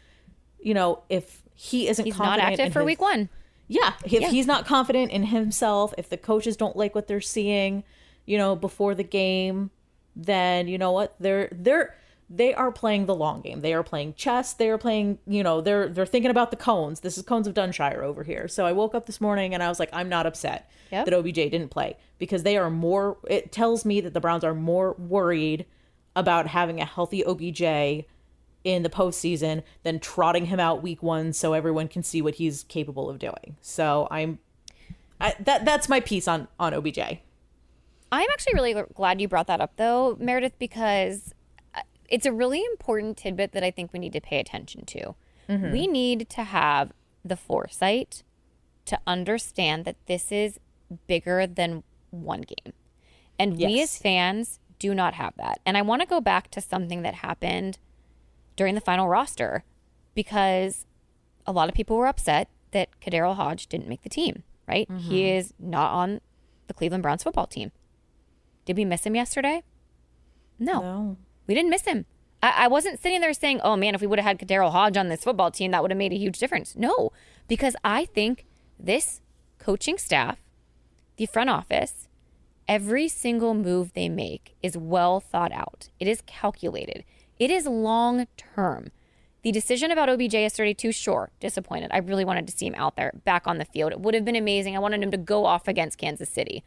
Speaker 2: you know if he isn't
Speaker 1: he's not active for his, week one
Speaker 2: yeah, if yeah. he's not confident in himself, if the coaches don't like what they're seeing, you know, before the game, then you know what? They're they're they are playing the long game. They are playing chess. They are playing, you know, they're they're thinking about the cones. This is cones of Dunshire over here. So I woke up this morning and I was like, I'm not upset yep. that OBJ didn't play because they are more. It tells me that the Browns are more worried about having a healthy OBJ in the postseason than trotting him out week one so everyone can see what he's capable of doing. So I'm I, that that's my piece on on OBJ.
Speaker 1: I'm actually really glad you brought that up though, Meredith, because uh, it's a really important tidbit that I think we need to pay attention to. Mm-hmm. We need to have the foresight to understand that this is bigger than one game. And yes. we as fans do not have that. And I want to go back to something that happened during the final roster because a lot of people were upset that KhaDarel Hodge didn't make the team, right? Mm-hmm. He is not on the Cleveland Browns football team. Did we miss him yesterday? No. no. We didn't miss him. I, I, wasn't sitting there saying, oh man, if we would have had KhaDarel Hodge on this football team, that would have made a huge difference. No, because I think this coaching staff, the front office, every single move they make is well thought out. It is calculated. It is long term. The decision about OBJ is 32, sure, disappointed. I really wanted to see him out there back on the field. It would have been amazing. I wanted him to go off against Kansas City.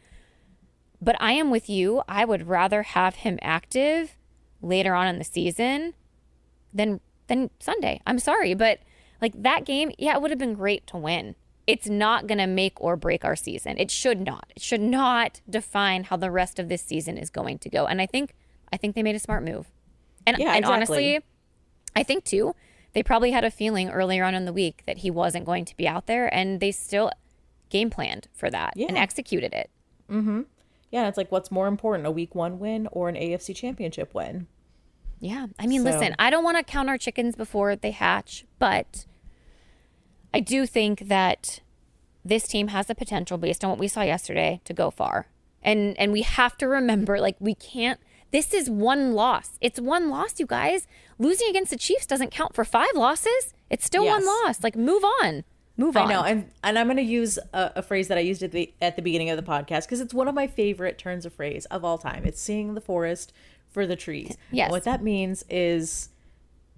Speaker 1: But I am with you. I would rather have him active later on in the season than than Sunday. I'm sorry, but like that game, yeah, it would have been great to win. It's not going to make or break our season. It should not. It should not define how the rest of this season is going to go. And I think I think they made a smart move. And, yeah, and exactly. honestly, I think too, they probably had a feeling earlier on in the week that he wasn't going to be out there, and they still game planned for that yeah. and executed it.
Speaker 2: Mm-hmm. Yeah, it's like what's more important, a week one win or an AFC championship win?
Speaker 1: Yeah. I mean, so. listen, I don't want to count our chickens before they hatch, but I do think that this team has the potential based on what we saw yesterday to go far. And and we have to remember like we can't this is one loss. It's one loss, you guys. Losing against the Chiefs doesn't count for five losses. It's still yes. one loss. Like move on. Move on.
Speaker 2: I know, and and I'm going to use a, a, phrase that I used at the at the beginning of the podcast because it's one of my favorite turns of phrase of all time. It's seeing the forest for the trees.
Speaker 1: Yes.
Speaker 2: And what that means is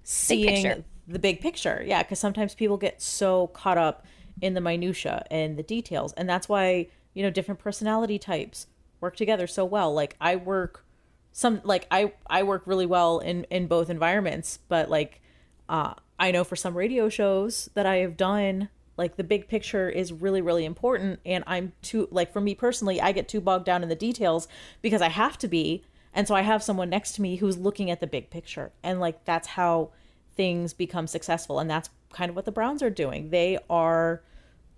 Speaker 2: seeing big the big picture. Yeah, because sometimes people get so caught up in the minutia and the details, and that's why you know different personality types work together so well. Like I work some like I I work really well in in both environments, but like uh I know for some radio shows that I have done like the big picture is really really important. And I'm too like for me personally I get too bogged down in the details because I have to be. And so I have someone next to me who's looking at the big picture. And like that's how things become successful. And that's kind of what the Browns are doing. They are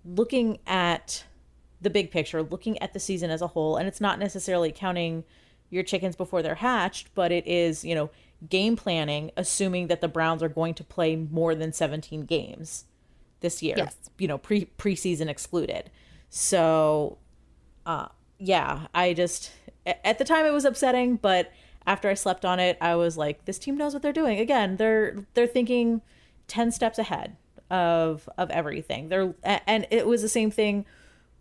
Speaker 2: looking at the big picture, looking at the season as a whole and it's not necessarily counting your chickens before they're hatched, but it is, you know, game planning assuming that the Browns are going to play more than 17 games this year.
Speaker 1: Yes.
Speaker 2: You know, pre preseason excluded. So uh yeah, I just at the time it was upsetting, but after I slept on it, I was like this team knows what they're doing. Again, they're they're thinking 10 steps ahead of of everything. They're and it was the same thing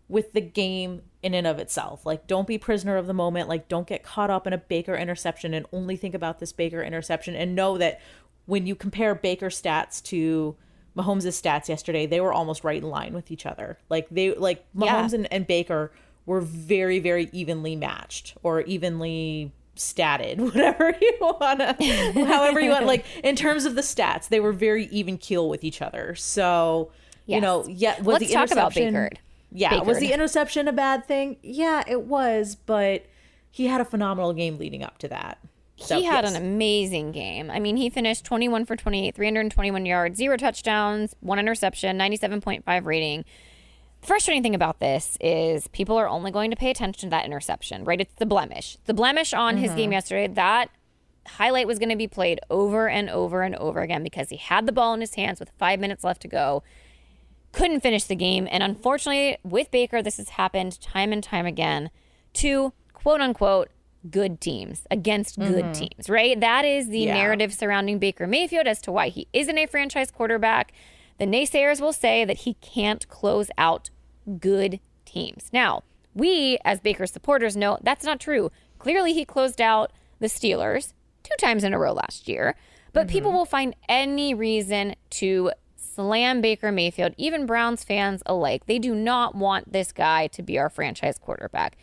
Speaker 2: with the game in and of itself. Like, don't be prisoner of the moment. Like, don't get caught up in a Baker interception and only think about this Baker interception and know that when you compare Baker stats to Mahomes' stats yesterday, they were almost right in line with each other. Like they like Mahomes
Speaker 1: Yeah.
Speaker 2: and, and Baker were very, very evenly matched or evenly statted, whatever you wanna however you want. Like in terms of the stats, they were very even keel with each other. So you know, yeah, was
Speaker 1: Let's
Speaker 2: the
Speaker 1: talk about
Speaker 2: interception-
Speaker 1: Baker.
Speaker 2: yeah, was the interception a bad thing? Yeah, it was, but he had a phenomenal game leading up to that. So,
Speaker 1: he had
Speaker 2: yes.
Speaker 1: an amazing game. I mean, he finished 21 for 28, 321 yards, zero touchdowns, one interception, 97.5 rating. The frustrating thing about this is people are only going to pay attention to that interception, right? It's the blemish. The blemish on his
Speaker 2: Mm-hmm.
Speaker 1: game yesterday, that highlight was going to be played over and over and over again because he had the ball in his hands with five minutes left to go couldn't finish the game. And unfortunately, with Baker, this has happened time and time again to quote unquote good teams against good teams, right? That is the
Speaker 2: Yeah.
Speaker 1: narrative surrounding Baker Mayfield as to why he isn't a franchise quarterback. The naysayers will say that he can't close out good teams. Now, we as Baker supporters know that's not true. Clearly, he closed out the Steelers two times in a row last year, but mm-hmm. people will find any reason to slam Baker Mayfield, even Browns fans alike. They do not want this guy to be our franchise quarterback.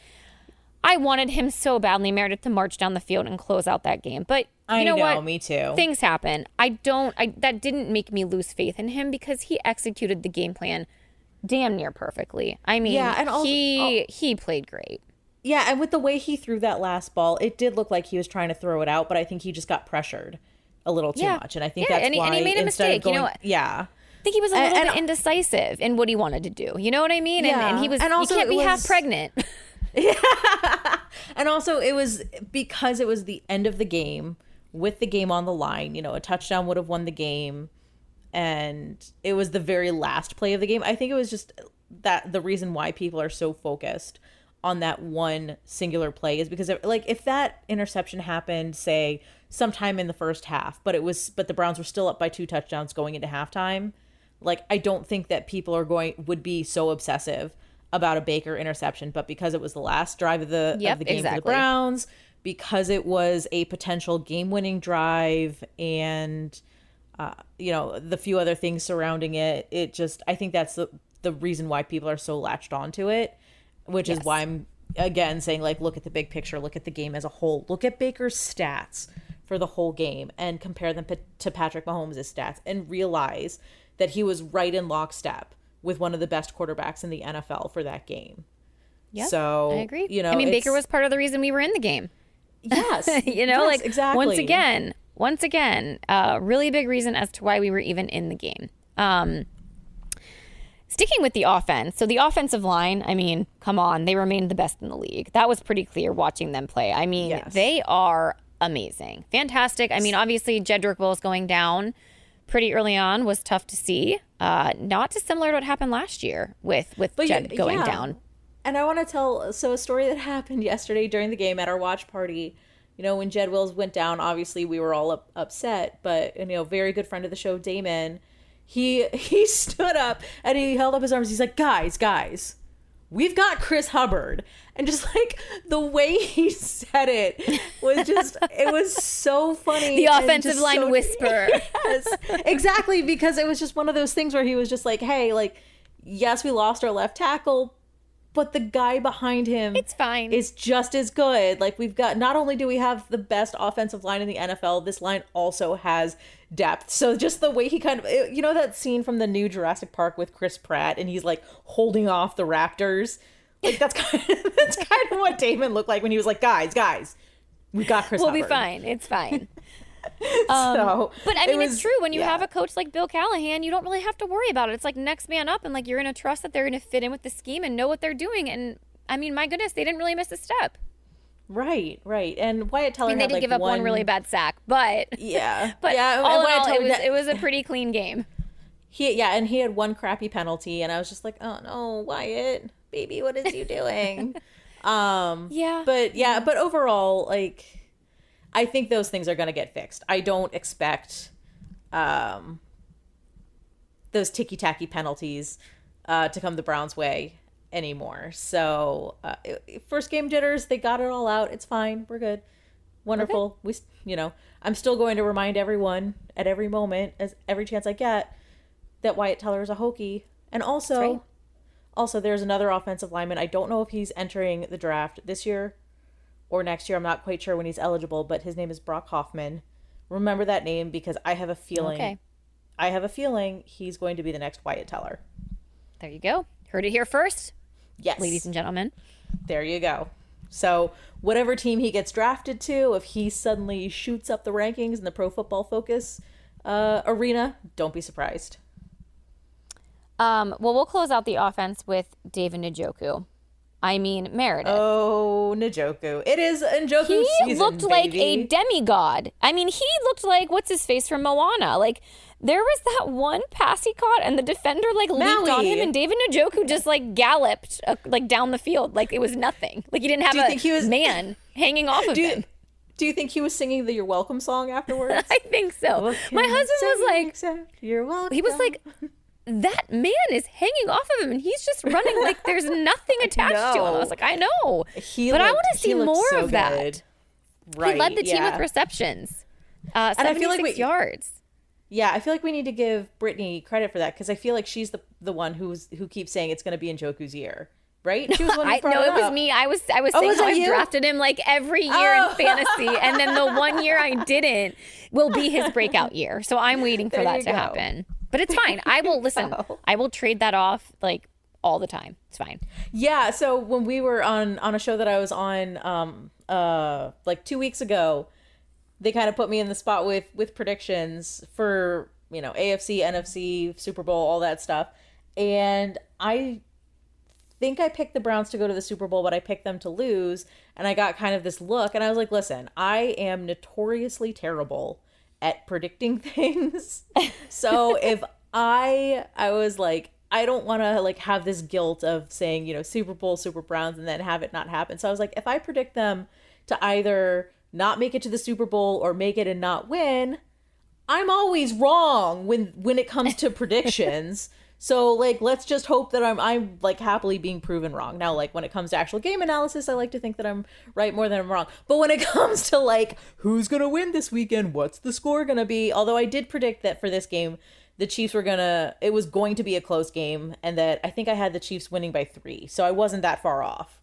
Speaker 1: I wanted him so badly, Meredith, to march down the field and close out that game. But you
Speaker 2: I
Speaker 1: know,
Speaker 2: know,
Speaker 1: what?
Speaker 2: me too.
Speaker 1: Things happen. I don't. I that didn't make me lose faith in him because he executed the game plan damn near perfectly. I mean,
Speaker 2: Yeah, and also-
Speaker 1: he he played great.
Speaker 2: Yeah, and with the way he threw that last ball, it did look like he was trying to throw it out, but I think he just got pressured a little too
Speaker 1: Yeah.
Speaker 2: much, and I think
Speaker 1: Yeah,
Speaker 2: that's
Speaker 1: and he-
Speaker 2: why
Speaker 1: and he made a mistake,
Speaker 2: of
Speaker 1: you know what?
Speaker 2: yeah,
Speaker 1: I think he was a little
Speaker 2: and-
Speaker 1: bit indecisive in what he wanted to do. You know what I mean? And, and he was.
Speaker 2: and also
Speaker 1: you can't be half
Speaker 2: was-
Speaker 1: pregnant.
Speaker 2: and also it was because it was the end of the game with the game on the line. You know, a touchdown would have won the game, and it was the very last play of the game. I think it was just that the reason why people are so focused on that one singular play is because if, like if that interception happened say sometime in the first half but it was but the browns were still up by two touchdowns going into halftime like i don't think that people are going would be so obsessive about a baker interception but because it was the last drive of the
Speaker 1: Yep,
Speaker 2: of the game for the browns because it was a potential game-winning drive and uh, you know the few other things surrounding it it just i think that's the the reason why people are so latched onto it which is why i'm again saying like look at the big picture look at the game as a whole look at baker's stats for the whole game and compare them pa- to patrick mahomes' stats and realize that he was right in lockstep with one of the best quarterbacks in the nfl for that game
Speaker 1: Yeah.
Speaker 2: so
Speaker 1: I agree.
Speaker 2: you know
Speaker 1: I mean, Baker was part of the reason we were in the game.
Speaker 2: yes
Speaker 1: you know,
Speaker 2: yes,
Speaker 1: like
Speaker 2: exactly
Speaker 1: once again, once again, uh, really big reason as to why we were even in the game. Um, sticking with the offense, so the offensive line, I mean, come on, they remained the best in the league. That was pretty clear watching them play. I mean,
Speaker 2: Yes.
Speaker 1: they are amazing, fantastic. I mean, obviously, Jedrick Wills going down pretty early on was tough to see. Uh, not dissimilar to what happened last year with with
Speaker 2: But
Speaker 1: Jed
Speaker 2: you-
Speaker 1: going
Speaker 2: yeah.
Speaker 1: down.
Speaker 2: And I want to tell so a story that happened yesterday during the game at our watch party. You know, when Jed Wills went down, obviously we were all up, upset, but you know, very good friend of the show, Damon, he he stood up and he held up his arms. He's like, "Guys, guys, we've got Chris Hubbard." And just like the way he said it was just it was so funny.
Speaker 1: The offensive line
Speaker 2: so-
Speaker 1: whisper.
Speaker 2: yes, exactly. Because it was just one of those things where he was just like, "Hey, like, yes, we lost our left tackle, but the guy behind him
Speaker 1: It's fine.
Speaker 2: is just as good. Like we've got not only do we have the best offensive line in the NFL, this line also has depth. So just the way he kind of eh, you know that scene from the new Jurassic Park with Chris Pratt and he's like holding off the raptors. Like that's kind of that's kind of what Damon looked like when he was like, "Guys, guys, we got Chris
Speaker 1: we'll be fine. It's fine.
Speaker 2: Um, so,
Speaker 1: But I
Speaker 2: it
Speaker 1: mean,
Speaker 2: was-
Speaker 1: it's true. When you
Speaker 2: yeah.
Speaker 1: have a coach like Bill Callahan, you don't really have to worry about it. It's like next man up, and like you're going to trust that they're going to fit in with the scheme and know what they're doing. And I mean, my goodness, they didn't really miss a step.
Speaker 2: Right, right, and Wyatt Teller
Speaker 1: I mean, they
Speaker 2: had
Speaker 1: did
Speaker 2: like
Speaker 1: give up one, really bad sack, but
Speaker 2: Yeah,
Speaker 1: but
Speaker 2: yeah,
Speaker 1: all in all,
Speaker 2: Teller-
Speaker 1: it was it was a pretty clean game.
Speaker 2: He yeah, and he had one crappy penalty, and I was just like, oh no, Wyatt, baby, what is you doing? um,
Speaker 1: Yeah.
Speaker 2: but yeah, but overall, like, I think those things are gonna get fixed. I don't expect, um, those ticky tacky penalties, uh, to come the Browns' way anymore. So, uh, first game jitters, they got it all out. It's fine. We're good. Wonderful. We, you know, I'm still going to remind everyone at every moment, as every chance I get, that Wyatt Teller is a Hokie. And also,
Speaker 1: right.
Speaker 2: also there's another offensive lineman. I don't know if he's entering the draft this year or next year. I'm not quite sure when he's eligible, but his name is Brock Hoffman. Remember that name because I have a feeling.
Speaker 1: Okay.
Speaker 2: I have a feeling he's going to be the next Wyatt Teller.
Speaker 1: There you go. Heard it here first,
Speaker 2: Yes,
Speaker 1: ladies and gentlemen.
Speaker 2: there you go. So whatever team he gets drafted to, if he suddenly shoots up the rankings in the Pro Football Focus uh, arena, don't be surprised.
Speaker 1: Um, well, we'll close out the offense with David Njoku. I mean, Meredith.
Speaker 2: Oh, Njoku! It is Njoku
Speaker 1: he
Speaker 2: season,
Speaker 1: looked like a demigod. I mean, he looked like what's his face from Moana. Like there was that one pass he caught, and the defender like leaped on him, and David Njoku just like galloped uh, like down the field like it was nothing. Like he didn't have
Speaker 2: Do you
Speaker 1: a
Speaker 2: think he was-
Speaker 1: man hanging off of
Speaker 2: Do you,
Speaker 1: him.
Speaker 2: do you think he was singing the "You're Welcome" song afterwards?
Speaker 1: I think so. My husband was like,
Speaker 2: "You're welcome."
Speaker 1: he was like, that man is hanging off of him, and he's just running like there's nothing attached to him. I was like, I know,
Speaker 2: He
Speaker 1: but I want to see more
Speaker 2: so
Speaker 1: of that.
Speaker 2: good. Right,
Speaker 1: he led the team
Speaker 2: yeah.
Speaker 1: with receptions, uh,
Speaker 2: And I feel like we-
Speaker 1: yards.
Speaker 2: Yeah, I feel like we need to give Brittany credit for that because I feel like she's the the one who's who keeps saying it's going to be Njoku's year, right? She was one
Speaker 1: I no, it was me. I was I was
Speaker 2: Oh,
Speaker 1: saying
Speaker 2: was
Speaker 1: how I've
Speaker 2: you?
Speaker 1: drafted him like every year
Speaker 2: Oh.
Speaker 1: in fantasy, and then the one year I didn't will be his breakout year. So I'm waiting for
Speaker 2: There
Speaker 1: that to
Speaker 2: go.
Speaker 1: happen. But it's fine. I will listen. I will trade that off like all the time. It's fine.
Speaker 2: Yeah, so when we were on on a show that I was on um uh like 2 weeks ago, they kind of put me in the spot with with predictions for, you know, AFC, NFC, Super Bowl, all that stuff. And I think I picked the Browns to go to the Super Bowl, but I picked them to lose, and I got kind of this look and I was like, "Listen, I am notoriously terrible at predicting things." so if I I was like I don't want to like have this guilt of saying, you know, Super Bowl, Super Browns and then have it not happen. So I was like, if I predict them to either not make it to the Super Bowl or make it and not win, I'm always wrong when when it comes to predictions. So like let's just hope that I'm I'm like happily being proven wrong. Now like when it comes to actual game analysis, I like to think that I'm right more than I'm wrong. But when it comes to like who's going to win this weekend, what's the score going to be? Although I did predict that for this game the Chiefs were going to it was going to be a close game and that I think I had the Chiefs winning by 3. So I wasn't that far off.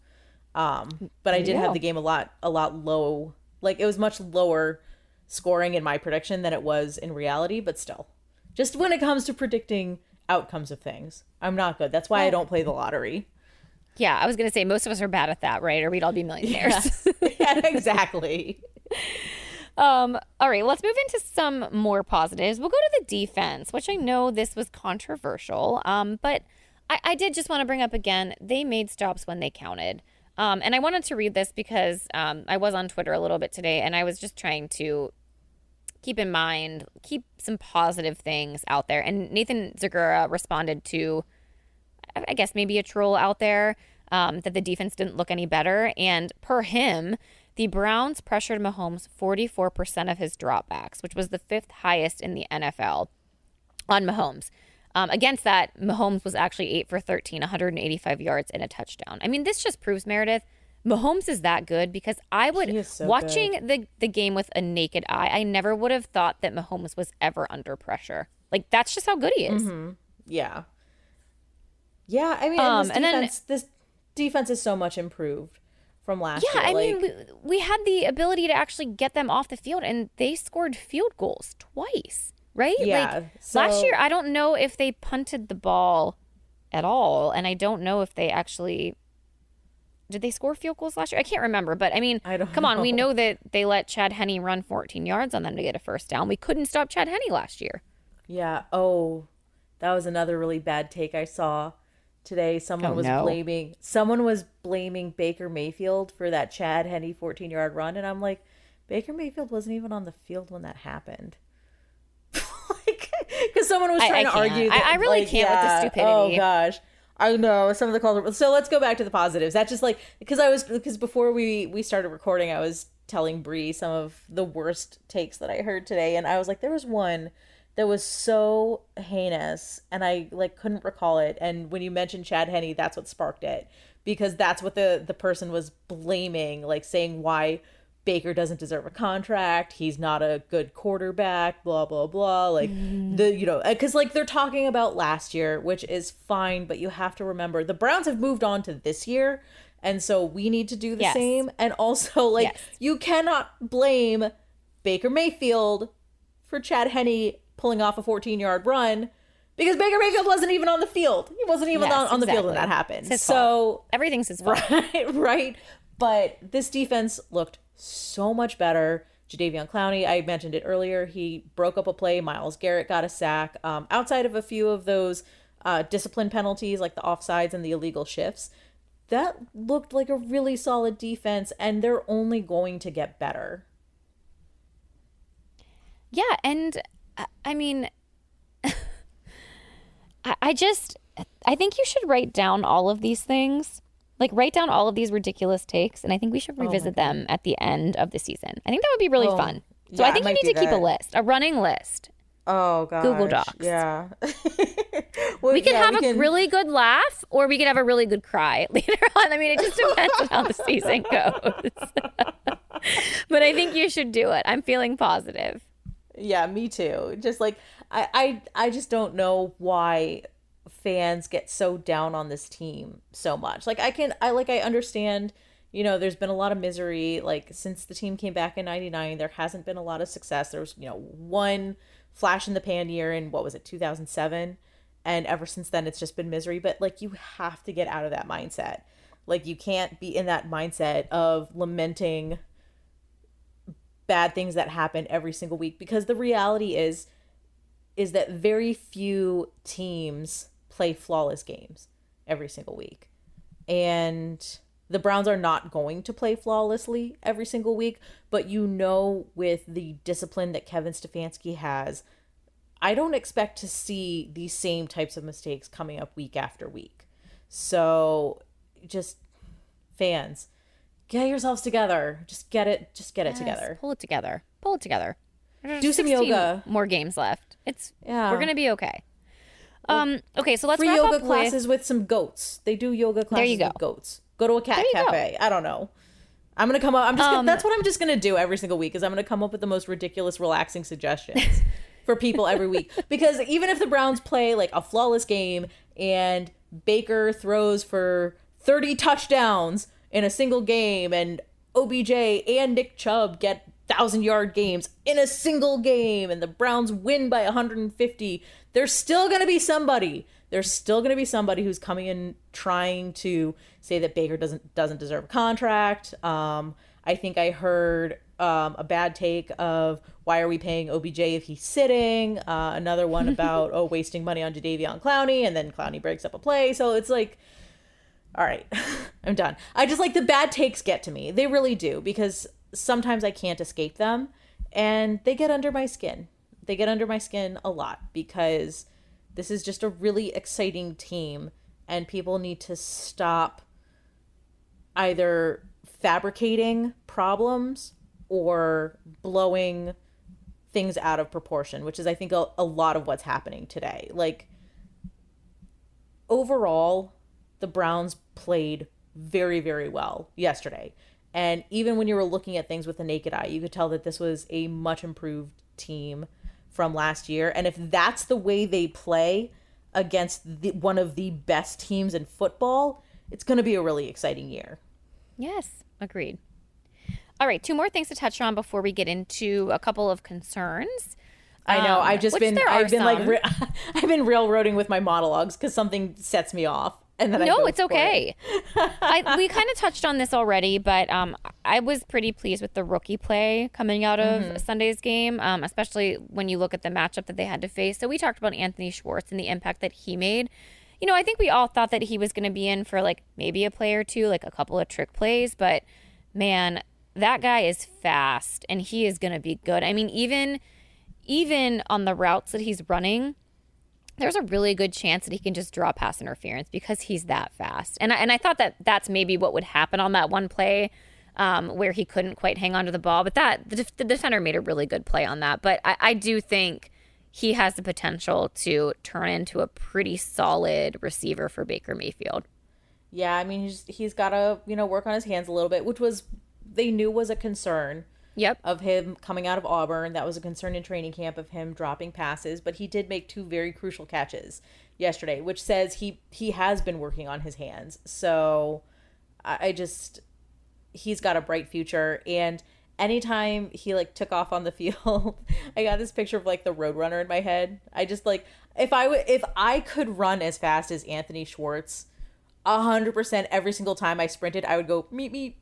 Speaker 2: Um but I did
Speaker 1: you
Speaker 2: have the game a lot a lot low. Like it was much lower scoring in my prediction than it was in reality, but still. Just when it comes to predicting outcomes of things, I'm not good. That's why I don't play the lottery.
Speaker 1: Yeah, I was gonna say most of us are bad at that, right? Or we'd all be millionaires.
Speaker 2: yeah, exactly.
Speaker 1: Um, all right, let's move into some more positives. We'll go to the defense, which I know this was controversial, um, but I, I did just want to bring up again they made stops when they counted. Um, and I wanted to read this because um, I was on Twitter a little bit today and I was just trying to keep in mind, keep some positive things out there. And Nathan Zegura responded to, I guess, maybe a troll out there um, that the defense didn't look any better. And per him, the Browns pressured Mahomes 44% of his dropbacks, which was the fifth highest in the NFL on Mahomes. Um, against that, Mahomes was actually 8 for 13, 185 yards and a touchdown. I mean, this just proves, Meredith, Mahomes is that good because I would,
Speaker 2: so
Speaker 1: watching the, the game with a naked eye, I never would have thought that Mahomes was ever under pressure. Like, that's just how good he is.
Speaker 2: Yeah. Yeah, I mean, and,
Speaker 1: Um,
Speaker 2: this
Speaker 1: and then-
Speaker 2: defense, this defense is so much improved from last
Speaker 1: Yeah,
Speaker 2: year.
Speaker 1: Yeah, I
Speaker 2: like,
Speaker 1: mean, we, we had the ability to actually get them off the field, and they scored field goals twice, right?
Speaker 2: Yeah,
Speaker 1: Like last year, I don't know if they punted the ball at all, and I don't know if they actually did they score field goals last year. I can't remember, but I mean,
Speaker 2: I don't
Speaker 1: come on, we
Speaker 2: know.
Speaker 1: know that they let Chad Henne run 14 yards on them to get a first down. We couldn't stop Chad Henne last year.
Speaker 2: Yeah. Oh, that was another really bad take I saw today. Someone
Speaker 1: Oh,
Speaker 2: was
Speaker 1: no.
Speaker 2: blaming someone was blaming Baker Mayfield for that Chad Henne 14 yard run, and I'm like, Baker Mayfield wasn't even on the field when that happened. like, because someone was
Speaker 1: I- I
Speaker 2: trying to
Speaker 1: can't.
Speaker 2: argue.
Speaker 1: I-
Speaker 2: That,
Speaker 1: I really
Speaker 2: like,
Speaker 1: can't with the
Speaker 2: yeah, oh,
Speaker 1: stupidity.
Speaker 2: Oh gosh. I know some of the calls. So let's go back to the positives. That just like because I was because before we we started recording, I was telling Bree some of the worst takes that I heard today, and I was like, there was one that was so heinous, and I like couldn't recall it. And when you mentioned Chad Henne, that's what sparked it because that's what the the person was blaming, like saying why Baker doesn't deserve a contract. He's not a good quarterback, blah, blah, blah. Like, the, you know, because like they're talking about last year, which is fine, but you have to remember the Browns have moved on to this year. And so we need to do the
Speaker 1: Yes.
Speaker 2: same. And also, like,
Speaker 1: Yes.
Speaker 2: you cannot blame Baker Mayfield for Chad Henne pulling off a 14 yard run because Baker Mayfield wasn't even on the field. He wasn't even
Speaker 1: Yes,
Speaker 2: on, on the field when that
Speaker 1: exactly.
Speaker 2: happened. So,
Speaker 1: fault. Everything's his fault.
Speaker 2: right, right. But this defense looked so much better. Jadeveon Clowney, I mentioned it earlier. He broke up a play. Myles Garrett got a sack. Um, outside of a few of those uh, discipline penalties, like the offsides and the illegal shifts, that looked like a really solid defense, and they're only going to get better.
Speaker 1: Yeah, and uh, I mean, I, I just, I think you should write down all of these things. Like, write down all of these ridiculous takes, and I think we should oh revisit them at the end of the season. I think that would be really
Speaker 2: Oh,
Speaker 1: fun. So
Speaker 2: yeah,
Speaker 1: I think you need to keep a list, a running list.
Speaker 2: Oh god.
Speaker 1: Google Docs.
Speaker 2: Yeah. well,
Speaker 1: We could
Speaker 2: yeah,
Speaker 1: have
Speaker 2: we
Speaker 1: a
Speaker 2: can-
Speaker 1: really good laugh, or we could have a really good cry later on. I mean, it just depends on how the season goes. but I think you should do it. I'm feeling positive.
Speaker 2: Yeah, me too. Just like I, I I just don't know why fans get so down on this team so much. Like I can I like I understand, you know, there's been a lot of misery like since the team came back in 99, there hasn't been a lot of success. There was, you know, one flash in the pan year in what was it, 2007, and ever since then it's just been misery, but like you have to get out of that mindset. Like you can't be in that mindset of lamenting bad things that happen every single week because the reality is is that very few teams play flawless games every single week. And the Browns are not going to play flawlessly every single week, but you know with the discipline that Kevin Stefanski has, I don't expect to see these same types of mistakes coming up week after week. So just fans, get yourselves together. Just get it just get it together.
Speaker 1: Pull it together. Pull it together. There's
Speaker 2: Do some yoga.
Speaker 1: More games left. It's
Speaker 2: Yeah.
Speaker 1: We're gonna be okay. Um. Okay. So let's
Speaker 2: free
Speaker 1: wrap
Speaker 2: yoga
Speaker 1: up with-
Speaker 2: classes with some goats. They do yoga classes
Speaker 1: you go.
Speaker 2: with goats. Go to a cat
Speaker 1: you go.
Speaker 2: cafe. I don't know. I'm gonna come up. I'm just.
Speaker 1: Um,
Speaker 2: gonna, that's what I'm just gonna do every single week. Is I'm gonna come up with the most ridiculous, relaxing suggestions for people every week. Because even if the Browns play like a flawless game and Baker throws for 30 touchdowns in a single game, and OBJ and Nick Chubb get thousand yard games in a single game, and the Browns win by 150, there's still gonna be somebody there's still going to be somebody who's coming in trying to say that Baker doesn't doesn't deserve a contract. Um, I think I heard um, a bad take of why are we paying OBJ if he's sitting? Uh, another one about oh wasting money on Jadeveon Clowney, and then Clowney breaks up a play. So it's like, all right, I'm done. I just like the bad takes get to me. They really do because sometimes I can't escape them, and they get under my skin. They get under my skin a lot because this is just a really exciting team, and people need to stop either fabricating problems or blowing things out of proportion, which is, I think, a, a lot of what's happening today. Like, overall, the Browns played very, very well yesterday. And even when you were looking at things with the naked eye, you could tell that this was a much improved team from last year. And if that's the way they play against the, one of the best teams in football, it's going to be a really exciting year.
Speaker 1: Yes, agreed. All right, two more things to touch on before we get into a couple of concerns.
Speaker 2: I know.
Speaker 1: Um,
Speaker 2: I've just been I've been like re- I've been railroading with my monologues because something sets me off, and then
Speaker 1: no, it's
Speaker 2: for it.
Speaker 1: okay. I, we kind of touched on this already, but um, I was pretty pleased with the rookie play coming out of
Speaker 2: Mm-hmm.
Speaker 1: Sunday's game, um, especially when you look at the matchup that they had to face. So we talked about Anthony Schwartz and the impact that he made. You know, I think we all thought that he was going to be in for like maybe a play or two, like a couple of trick plays, but man, that guy is fast and he is going to be good. I mean, even even on the routes that he's running, there's a really good chance that he can just draw pass interference because he's that fast. And I, and I thought that that's maybe what would happen on that one play um, where he couldn't quite hang on to the ball. But that the, the defender made a really good play on that. But I, I do think he has the potential to turn into a pretty solid receiver for Baker Mayfield.
Speaker 2: Yeah, I mean he's he's got to you know work on his hands a little bit, which was they knew was a concern
Speaker 1: Yep.
Speaker 2: of him coming out of Auburn. That was a concern in training camp of him dropping passes, but he did make two very crucial catches yesterday, which says he he has been working on his hands. So I, I just he's got a bright future and anytime he like took off on the field i got this picture of like the roadrunner in my head i just like if i would if i could run as fast as anthony schwartz 100% every single time i sprinted i would go meet me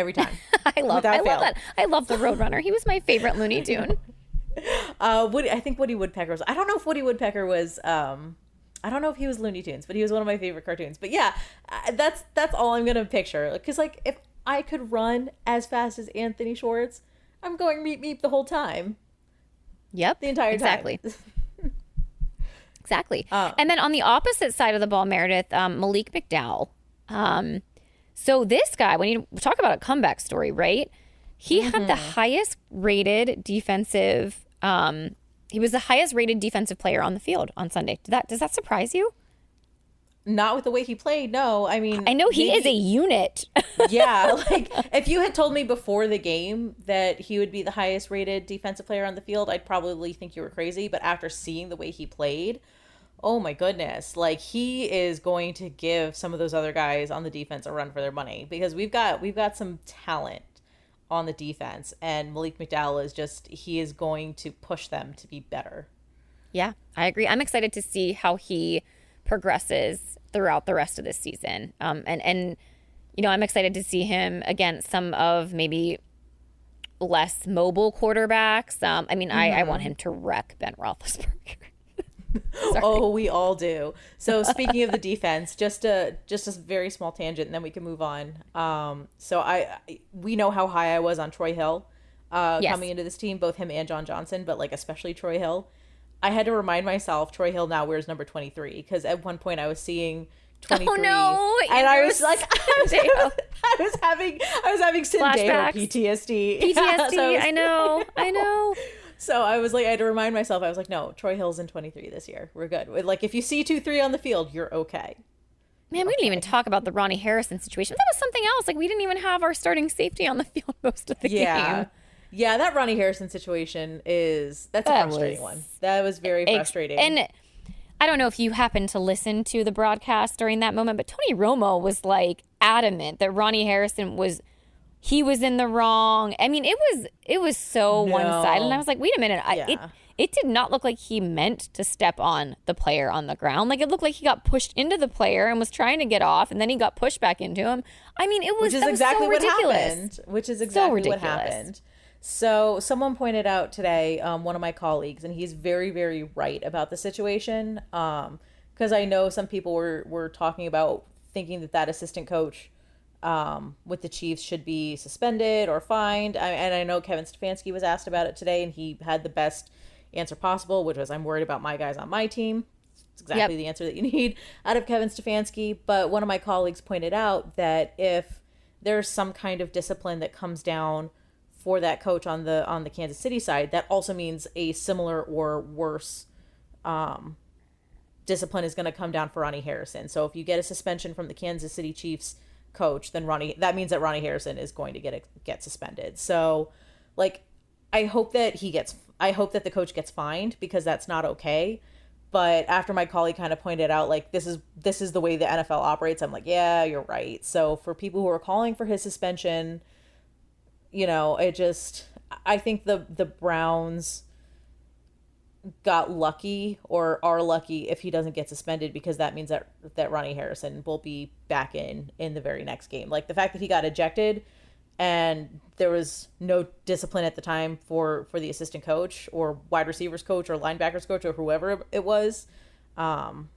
Speaker 2: every time
Speaker 1: I love I love that. I love the Roadrunner. He was my favorite Looney Tune.
Speaker 2: Uh, Woody, I think Woody Woodpecker was. I don't know if Woody Woodpecker was. Um, I don't know if he was Looney Tunes, but he was one of my favorite cartoons. But yeah, uh, that's that's all I'm gonna picture. Because like, if I could run as fast as Anthony Schwartz, I'm going meet meet the whole time,
Speaker 1: Yep.
Speaker 2: the entire
Speaker 1: exactly.
Speaker 2: time.
Speaker 1: Exactly.
Speaker 2: Uh,
Speaker 1: and then on the opposite side of the ball, Meredith, um, Malik McDowell. Um, so this guy, when you talk about a comeback story, right? He had the
Speaker 2: Mm-hmm.
Speaker 1: highest rated defensive. Um, he was the highest rated defensive player on the field on Sunday. Did that does that surprise you?
Speaker 2: Not with the way he played. No, I mean,
Speaker 1: I know he is a unit.
Speaker 2: yeah, like if you had told me before the game that he would be the highest rated defensive player on the field, I'd probably think you were crazy. But after seeing the way he played, oh my goodness, like he is going to give some of those other guys on the defense a run for their money because we've got we've got some talent on the defense, and Malik McDowell is just he is going to push them to be better.
Speaker 1: Yeah, I agree. I'm excited to see how he progresses throughout the rest of this season. Um, and and you know, I'm excited to see him against some of maybe less mobile quarterbacks. Um, I mean, I, I want him to wreck Ben Roethlisberger.
Speaker 2: Oh, we all do. So speaking of the defense, just a just a very small tangent, and then we can move on. Um, so I, I we know how high I was on Troy Hill, uh,
Speaker 1: Yes.
Speaker 2: coming into this team, both him and John Johnson, but like especially Troy Hill. I had to remind myself Troy Hill now wears number twenty three because at one point I was seeing twenty three,
Speaker 1: Oh, no,
Speaker 2: and I was like, I was. I was having I was having
Speaker 1: Flashbacks.
Speaker 2: PTSD.
Speaker 1: PTSD.
Speaker 2: Yeah, so I was-
Speaker 1: I know. I know.
Speaker 2: So I was like, I had to remind myself. I was like, no, Troy Hill's in 23 this year. We're good. Like, if you see two three on the field, you're okay.
Speaker 1: Man, we didn't even talk about the Ronnie Harrison situation. That was something else. Like we didn't even have our starting safety on the field most of the
Speaker 2: Yeah,
Speaker 1: game.
Speaker 2: yeah. That Ronnie Harrison situation is that's a frustrating one. That was very
Speaker 1: Ex-
Speaker 2: frustrating.
Speaker 1: And I don't know if you happened to listen to the broadcast during that moment, but Tony Romo was like adamant that Ronnie Harrison was he was in the wrong. I mean, it was it was so one sided, and I was like, wait a minute, I, it
Speaker 2: Yeah.
Speaker 1: it did not look like he meant to step on the player on the ground. Like it looked like he got pushed into the player and was trying to get off, and then he got pushed back into him. I mean, it was
Speaker 2: which is exactly
Speaker 1: so
Speaker 2: what
Speaker 1: ridiculous.
Speaker 2: happened. Which is exactly what happened. So someone pointed out today, um, one of my colleagues, and he's very, very right about the situation. Um, because I know some people were were talking about thinking that that assistant coach um, with the Chiefs should be suspended or fined. I, and I know Kevin Stefanski was asked about it today, and he had the best answer possible, which was, "I'm worried about my guys on my team." It's exactly
Speaker 1: Yep.
Speaker 2: the answer that you need out of Kevin Stefanski. But one of my colleagues pointed out that if there's some kind of discipline that comes down for that coach on the on the Kansas City side, that also means a similar or worse um, discipline is going to come down for Ronnie Harrison. So if you get a suspension from the Kansas City Chiefs coach, then Ronnie that means that Ronnie Harrison is going to get a, get suspended. So like I hope that he gets I hope that the coach gets fined because that's not okay. but after my colleague kind of pointed out like this is this is the way the NFL operates, I'm like, yeah, you're right. So for people who are calling for his suspension, you know, it just I think the the Browns got lucky or are lucky if he doesn't get suspended because that means that that Ronnie Harrison will be back in in the very next game. Like the fact that he got ejected and there was no discipline at the time for for the assistant coach or wide receivers coach or linebackers coach or whoever it was um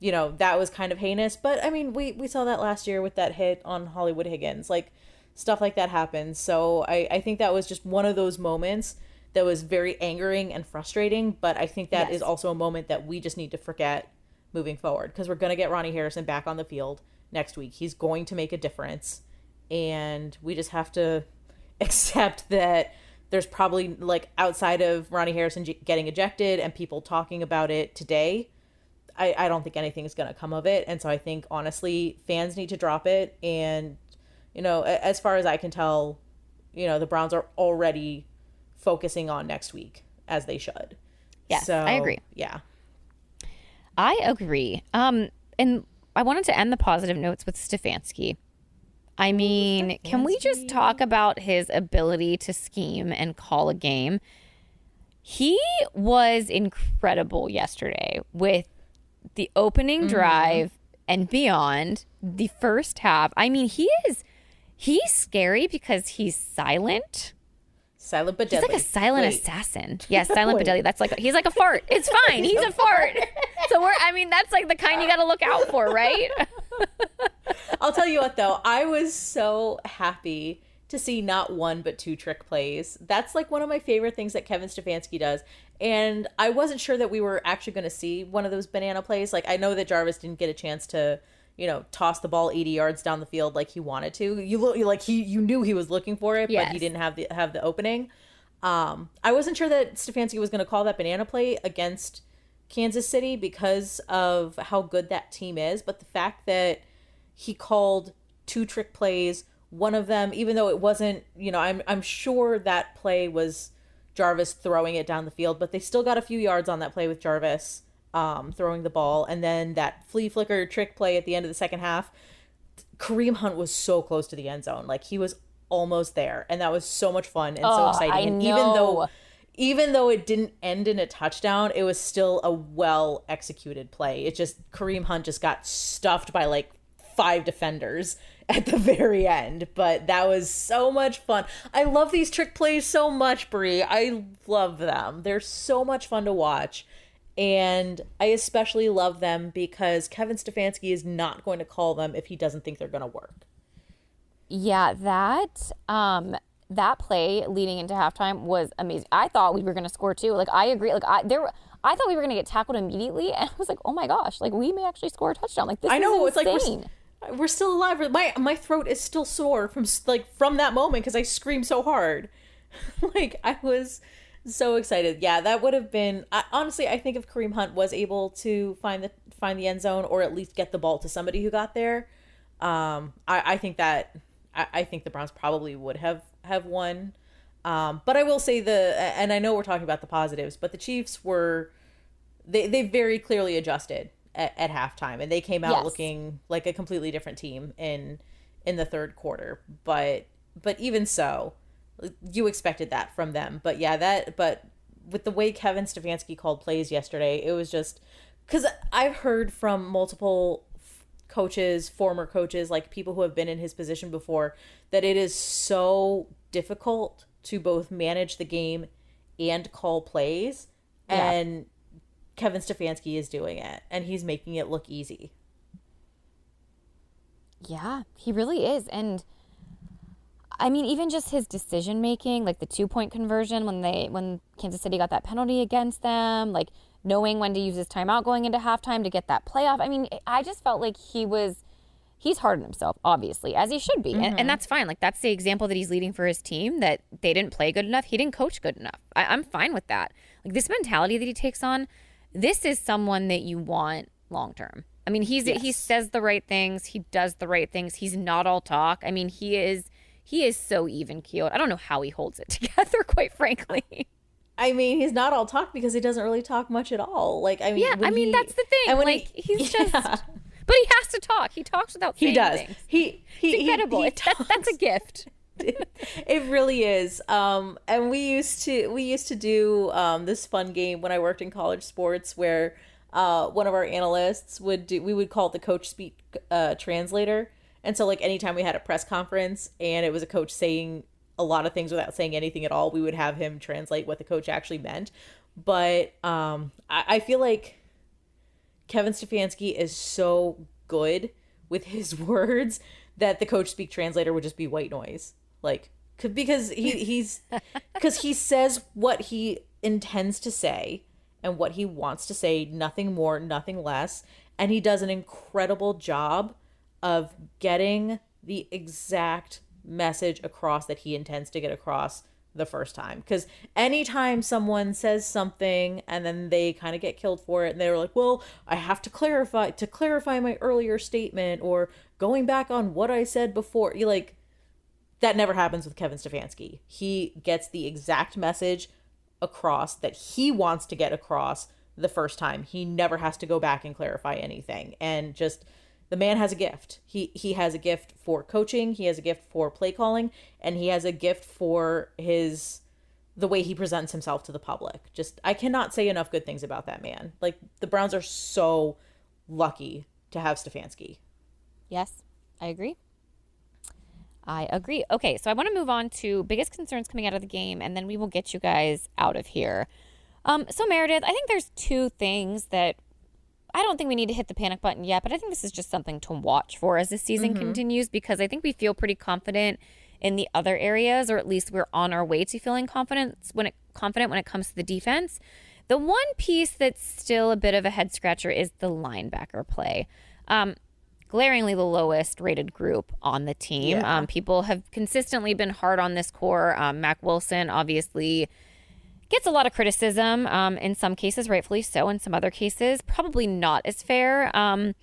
Speaker 2: you know that was kind of heinous. But i mean we we saw that last year with that hit on hollywood higgins. Like stuff like that happens. So i i think that was just one of those moments that was very angering and frustrating but i think that yes. is also a moment that we just need to forget moving forward because we're going to get ronnie harrison back on the field next week he's going to make a difference and we just have to accept that there's probably like outside of Ronnie Harrison getting ejected and people talking about it today. I, I don't think anything is going to come of it. And so I think honestly, fans need to drop it. And, you know, as far as I can tell, you know, the Browns are already focusing on next week as they should.
Speaker 1: Yes, so, I agree.
Speaker 2: Yeah.
Speaker 1: I agree. Um, and I wanted to end the positive notes with Stefanski. I mean, can we just talk about his ability to scheme and call a game? He was incredible yesterday with the opening mm-hmm. drive and beyond the first half. I mean, he is he's scary because he's silent.
Speaker 2: Silent but
Speaker 1: deadly. He's like a silent Wait. assassin. Yes, yeah, silent but deadly. That's like he's like a fart. It's fine. He's a fart. So we're I mean, that's like the kind you got to look out for, right?
Speaker 2: I'll tell you what though, I was so happy to see not one but two trick plays. That's like one of my favorite things that Kevin Stefanski does. And I wasn't sure that we were actually going to see one of those banana plays. Like I know that Jarvis didn't get a chance to, you know, toss the ball 80 yards down the field like he wanted to. You look like he you knew he was looking for it, yes. but he didn't have the have the opening. Um I wasn't sure that Stefanski was going to call that banana play against Kansas City because of how good that team is, but the fact that he called two trick plays. One of them, even though it wasn't, you know, I'm I'm sure that play was Jarvis throwing it down the field, but they still got a few yards on that play with Jarvis um, throwing the ball, and then that flea flicker trick play at the end of the second half. Kareem Hunt was so close to the end zone, like he was almost there, and that was so much fun and oh, so exciting. And even though even though it didn't end in a touchdown, it was still a well executed play. It just Kareem Hunt just got stuffed by like five defenders at the very end. But that was so much fun. I love these trick plays so much, Brie. I love them. They're so much fun to watch. And I especially love them because Kevin Stefanski is not going to call them if he doesn't think they're going to work.
Speaker 1: Yeah, that um that play leading into halftime was amazing. I thought we were going to score too. Like I agree. Like I there I thought we were going to get tackled immediately and I was like, "Oh my gosh, like we may actually score a touchdown." Like this I know it's like we're,
Speaker 2: we're still alive. My my throat is still sore from like from that moment because I screamed so hard. like I was so excited. Yeah, that would have been I, honestly. I think if Kareem Hunt was able to find the find the end zone or at least get the ball to somebody who got there, um, I, I think that I, I think the Browns probably would have have won. Um, but I will say the and I know we're talking about the positives, but the Chiefs were they they very clearly adjusted at, at halftime, and they came out yes. looking like a completely different team in in the third quarter. But but even so, you expected that from them. But yeah, that but with the way Kevin Stefanski called plays yesterday, it was just because I've heard from multiple coaches, former coaches, like people who have been in his position before, that it is so difficult to both manage the game and call plays. Yeah. And Kevin Stefanski is doing it and he's making it look easy.
Speaker 1: Yeah, he really is. And I mean, even just his decision making, like the two point conversion when they when Kansas City got that penalty against them, like knowing when to use his timeout going into halftime to get that playoff. I mean, I just felt like he was he's hard on himself, obviously, as he should be. Mm-hmm. And, and, mm-hmm. that's fine. Like that's the example that he's leading for his team that they didn't play good enough. He didn't coach good enough. I, I'm fine with that. Like this mentality that he takes on this is someone that you want long term. I mean, he's yes. he says the right things, he does the right things. He's not all talk. I mean, he is he is so even keeled. I don't know how he holds it together, quite frankly.
Speaker 2: I mean, he's not all talk because he doesn't really talk much at all. Like, I mean,
Speaker 1: Yeah, I mean
Speaker 2: he-
Speaker 1: that's the thing.
Speaker 2: and when
Speaker 1: Like
Speaker 2: he-
Speaker 1: he's just, but he has to talk. He talks without
Speaker 2: he does.
Speaker 1: things.
Speaker 2: He he
Speaker 1: It's incredible.
Speaker 2: He, he
Speaker 1: that- that's a gift.
Speaker 2: it really is. Um, and we used to we used to do um, this fun game when I worked in college sports where uh, one of our analysts would do we would call it the coach speak uh, translator. And so like anytime we had a press conference and it was a coach saying a lot of things without saying anything at all, we would have him translate what the coach actually meant. But um, I, I feel like Kevin Stefanski is so good with his words that the coach speak translator would just be white noise. Like because he he's because he says what he intends to say and what he wants to say, nothing more, nothing less, and he does an incredible job of getting the exact message across that he intends to get across the first time. Because anytime someone says something and then they kind of get killed for it and they're like well i have to clarify to clarify my earlier statement or going back on what i said before you like that never happens with kevin stefanski. He gets the exact message across that he wants to get across the first time. He never has to go back and clarify anything. And just the man has a gift. He he has a gift for coaching, he has a gift for play calling, and he has a gift for his the way he presents himself to the public. Just I cannot say enough good things about that man. Like the Browns are so lucky to have Stefanski.
Speaker 1: Yes, I agree. I agree. Okay, so I want to move on to biggest concerns coming out of the game, and then we will get you guys out of here. Um, so Meredith, I think there's two things that I don't think we need to hit the panic button yet, but I think this is just something to watch for as the season continues because I think we feel pretty confident in the other areas, or at least we're on our way to feeling confidence when it confident when it comes to the defense. The one piece that's still a bit of a head scratcher is the linebacker play. Um, glaringly the lowest rated group on the team.
Speaker 2: Yeah.
Speaker 1: Um, people have consistently been hard on this core. Um, Mack Wilson obviously gets a lot of criticism. Um, in some cases, rightfully so. In some other cases, probably not as fair. Um,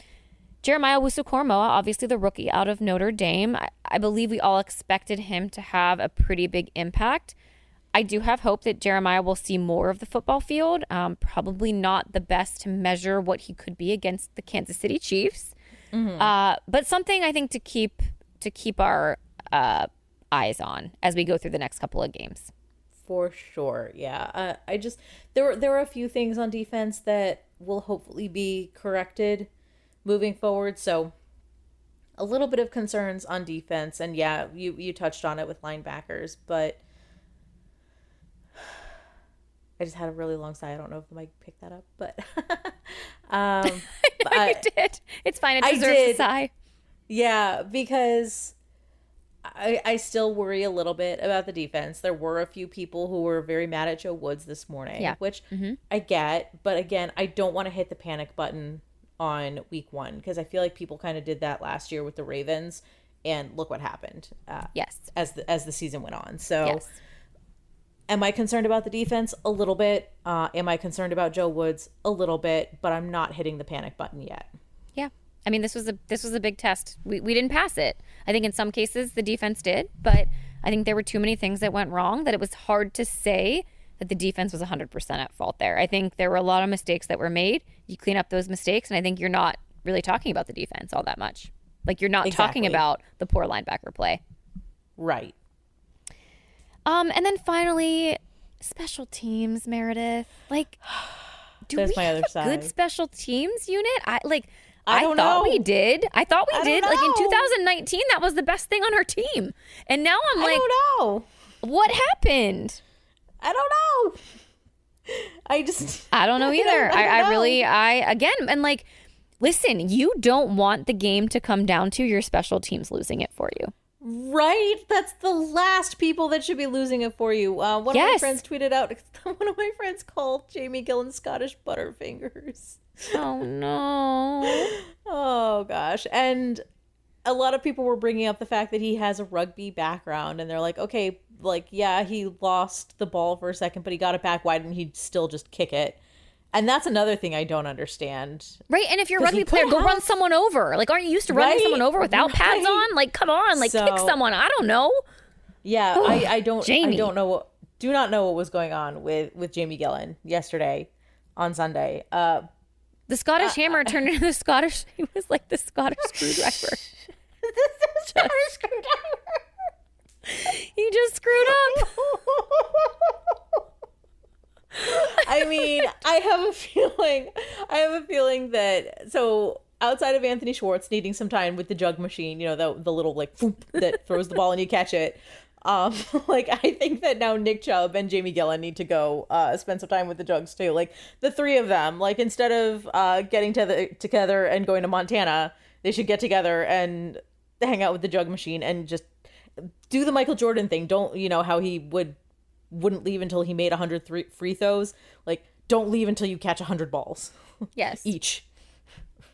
Speaker 1: Jeremiah Owusu-Koramoah, obviously the rookie out of Notre Dame. I, I believe we all expected him to have a pretty big impact. I do have hope that Jeremiah will see more of the football field. Um, probably not the best to measure what he could be against the Kansas City Chiefs, uh, but something I think to keep to keep our uh, eyes on as we go through the next couple of games.
Speaker 2: For sure, yeah. Uh, I just there were there were a few things on defense that will hopefully be corrected moving forward. So a little bit of concerns on defense, and yeah, you you touched on it with linebackers, but I just had a really long sigh. I don't know if the mic picked that up, but um,
Speaker 1: I
Speaker 2: I-
Speaker 1: did. It's fine. It
Speaker 2: I
Speaker 1: deserves a
Speaker 2: did.
Speaker 1: sigh.
Speaker 2: Yeah, because I I still worry a little bit about the defense. There were a few people who were very mad at Joe Woods this morning,
Speaker 1: Yeah.
Speaker 2: which I get, but again, I don't want to hit the panic button on week 1 because I feel like people kind of did that last year with the Ravens and look what happened uh,
Speaker 1: Yes.
Speaker 2: as the as the season went on. So
Speaker 1: Yes.
Speaker 2: am I concerned about the defense a little bit? Uh, am I concerned about Joe Woods a little bit, but I'm not hitting the panic button yet.
Speaker 1: I mean, this was a this was a big test. We we didn't pass it. I think in some cases the defense did, but I think there were too many things that went wrong that it was hard to say that the defense was 100% at fault there. I think there were a lot of mistakes that were made. You clean up those mistakes and I think you're not really talking about the defense all that much. Like you're not talking about the poor linebacker play.
Speaker 2: Right.
Speaker 1: Um and then finally special teams, Meredith. Like do
Speaker 2: There's
Speaker 1: we
Speaker 2: my
Speaker 1: have a good special teams unit? I like
Speaker 2: I
Speaker 1: I, thought
Speaker 2: know.
Speaker 1: we did. I thought we
Speaker 2: I
Speaker 1: did. Like in 2019, that was the best thing on our team. And now I'm like, I
Speaker 2: don't know.
Speaker 1: what happened?
Speaker 2: I don't know. I just
Speaker 1: I don't know
Speaker 2: I
Speaker 1: either.
Speaker 2: don't
Speaker 1: I, I
Speaker 2: know.
Speaker 1: really, I again, and like, listen, you don't want the game to come down to your special teams losing it for you.
Speaker 2: right. That's the last people that should be losing it for you. Uh, one of my friends tweeted out. One of my friends called Jamie Gillan Scottish Butterfingers.
Speaker 1: Oh no.
Speaker 2: Oh gosh, and a lot of people were bringing up the fact that he has a rugby background, and they're like, okay, like yeah, he lost the ball for a second, but he got it back. Why didn't he still just kick it? And that's another thing I don't understand.
Speaker 1: Right, and if you're a rugby player, go run someone over. Like, aren't you used to running
Speaker 2: Right,
Speaker 1: someone over without pads on? Like, come on, like kick someone. I don't know.
Speaker 2: Yeah, I, I don't
Speaker 1: Jamie.
Speaker 2: I don't know what do not know what was going on with with Jamie Gillan yesterday on Sunday. Uh,
Speaker 1: The Scottish uh, Hammer uh, turned into the Scottish. He was like the Scottish screwdriver. the Scottish screwdriver. He just screwed up.
Speaker 2: I mean, I have a feeling. I have a feeling that so outside of Anthony Schwartz needing some time with the jug machine, you know, the the little like that throws the ball and you catch it. Um, like I think that now Nick Chubb and Jamie Gillan need to go uh, spend some time with the jugs too. Like the three of them, like instead of uh, getting to the, together and going to Montana, they should get together and hang out with the jug machine and just do the Michael Jordan thing. Don't you know how he would wouldn't leave until he made 100 free throws? Like don't leave until you catch 100 balls
Speaker 1: Yes.
Speaker 2: each.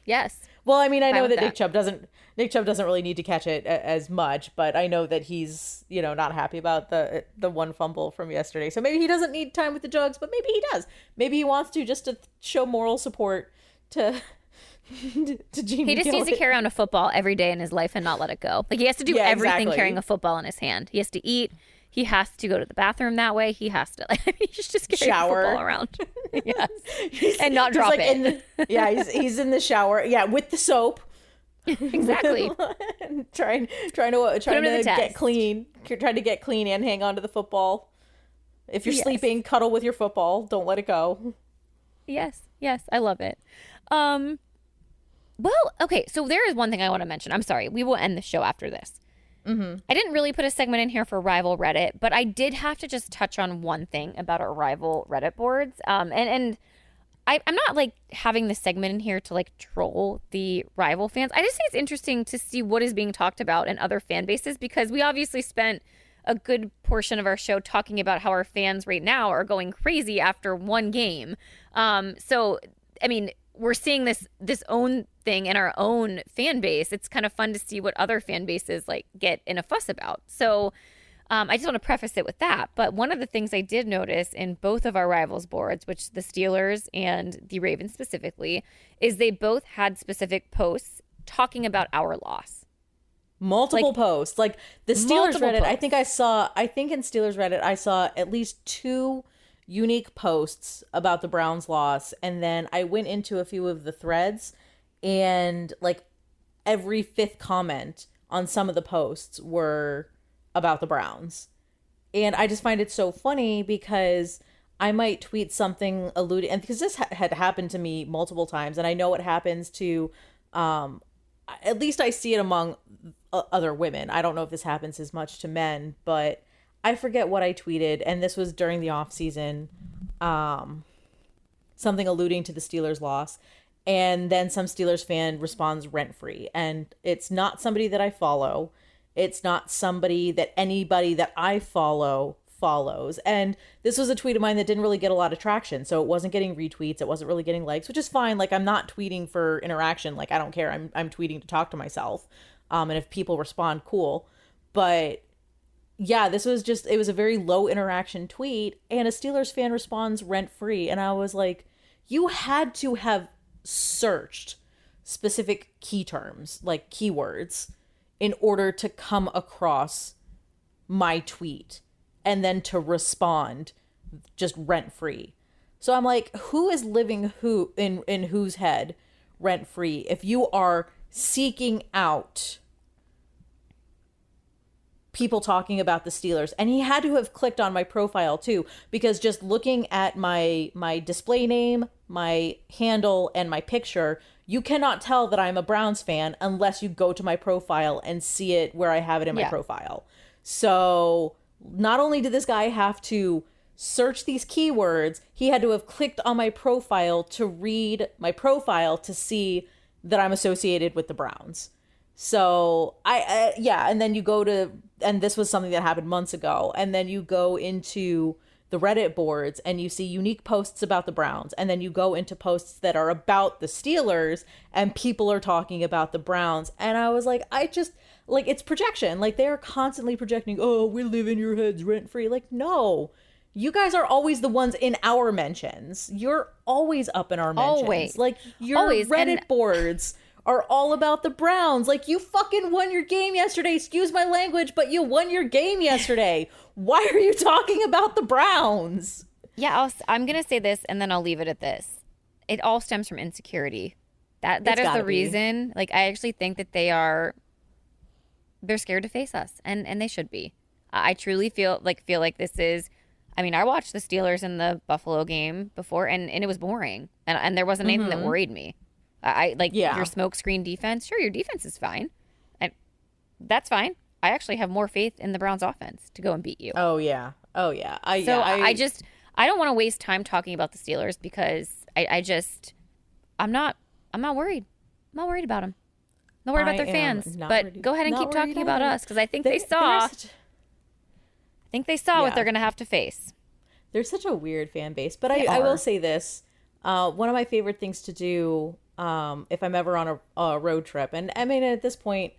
Speaker 1: Yes.
Speaker 2: Well, I mean, I know that,
Speaker 1: that.
Speaker 2: Nick Chubb doesn't Nick Chubb doesn't really need to catch it a- as much, but I know that he's, you know, not happy about the the one fumble from yesterday. So maybe he doesn't need time with the jugs, but maybe he does. Maybe he wants to just to show moral support to to Jamie
Speaker 1: He just needs to carry on a football every day in his life and not let it go. Like he has to do
Speaker 2: Yeah,
Speaker 1: everything
Speaker 2: exactly.
Speaker 1: carrying a football in his hand. He has to eat. He has to go to the bathroom that way. He has to. Like, he should just carry
Speaker 2: Shower.
Speaker 1: a football around. yes. and not drop
Speaker 2: like
Speaker 1: it.
Speaker 2: in the, yeah, he's he's in the shower. Yeah, with the soap.
Speaker 1: Exactly.
Speaker 2: trying trying to uh, trying
Speaker 1: to
Speaker 2: to, get clean. Trying to get clean and hang on to the football. If you're
Speaker 1: Yes.
Speaker 2: sleeping, cuddle with your football. Don't let it go.
Speaker 1: Yes, yes, I love it. Um, well, okay, so there is one thing I want to mention. I'm sorry, we will end the show after this. Mm-hmm. I didn't really put a segment in here for rival Reddit, but I did have to just touch on one thing about our rival Reddit boards. Um, and and I, I'm not like having this segment in here to like troll the rival fans. I just think it's interesting to see what is being talked about in other fan bases because we obviously spent a good portion of our show talking about how our fans right now are going crazy after one game. Um, so, I mean, we're seeing this this own thing in our own fan base. It's kind of fun to see what other fan bases like get in a fuss about. So, um, I just want to preface it with that. But one of the things I did notice in both of our rivals boards, which the Steelers and the Ravens specifically, is they both had specific posts talking about our loss.
Speaker 2: multiple
Speaker 1: Like-
Speaker 2: posts like the steelers reddit i think i saw i think in steelers reddit i saw at least two unique posts about the browns loss and then i went into a few of the threads and like every fifth comment on some of the posts were about the browns and I just find it so funny because I might tweet something alluding, and because this ha- had happened to me multiple times, and I know it happens to, um, at least I see it among other women. I don't know if this happens as much to men, but I forget what I tweeted, and this was during the off season, um, something alluding to the Steelers' loss. And then some Steelers fan responds rent free. And it's not somebody that I follow. It's not somebody that anybody that I follow follows. And this was a tweet of mine that didn't really get a lot of traction. So it wasn't getting retweets. It wasn't really getting likes, which is fine. Like I'm not tweeting for interaction. Like I don't care. I'm I'm tweeting to talk to myself. Um, and if people respond, cool. But yeah, this was just it was a very low interaction tweet, and a Steelers fan responds rent free, and I was like, you had to have searched specific key terms, like keywords, in order to come across my tweet and then to respond just rent free. So I'm like, who is living who in in whose head rent free if you are seeking out people talking about the Steelers and he had to have clicked on my profile too because just looking at my my display name, my handle and my picture, you cannot tell that I'm a Browns fan unless you go to my profile and see it where I have it in my
Speaker 1: Yeah.
Speaker 2: profile. So, not only did this guy have to search these keywords, he had to have clicked on my profile to read my profile to see that I'm associated with the Browns. So I, uh, yeah, and then you go to, and this was something that happened months ago, and then you go into the Reddit boards and you see unique posts about the Browns, and then you go into posts that are about the Steelers, and people are talking about the Browns, and I was like, I just like it's projection, like they are constantly projecting, oh, we live in your heads rent free, like no. You guys are always the ones in our mentions. You're always up in our mentions.
Speaker 1: Always.
Speaker 2: Like your
Speaker 1: Always.
Speaker 2: Reddit
Speaker 1: And-
Speaker 2: boards are all about the Browns. Like you fucking won your game yesterday. Excuse my language, but you won your game yesterday. Why are you talking about the Browns?
Speaker 1: Yeah, I'll, I'm going to say this and then I'll leave it at this. It all stems from insecurity. That that is the
Speaker 2: be.
Speaker 1: reason. Like I actually think that they are they're scared to face us and and they should be. I I truly feel like feel like this is I mean, I watched the Steelers in the Buffalo game before and and it was boring. And and there wasn't anything that mm-hmm. worried me. I, like.
Speaker 2: Yeah.
Speaker 1: your smoke screen defense. Sure, your defense is fine. And that's fine. I actually have more faith in the Browns offense to go and beat you.
Speaker 2: Oh yeah. Oh yeah. I
Speaker 1: So
Speaker 2: yeah,
Speaker 1: I, I just I don't want to waste time talking about the Steelers because I, I just I'm not I'm not worried. I'm not worried about them. Not worried about their fans. But go ahead and keep talking about us because I think
Speaker 2: They-
Speaker 1: they, saw
Speaker 2: they're
Speaker 1: I think they saw what they're gonna have to face.
Speaker 2: They're such a weird fan base. But I, I will say this. Uh, one of my favorite things to do um, if I'm ever on a, a road trip, and I mean, at this point,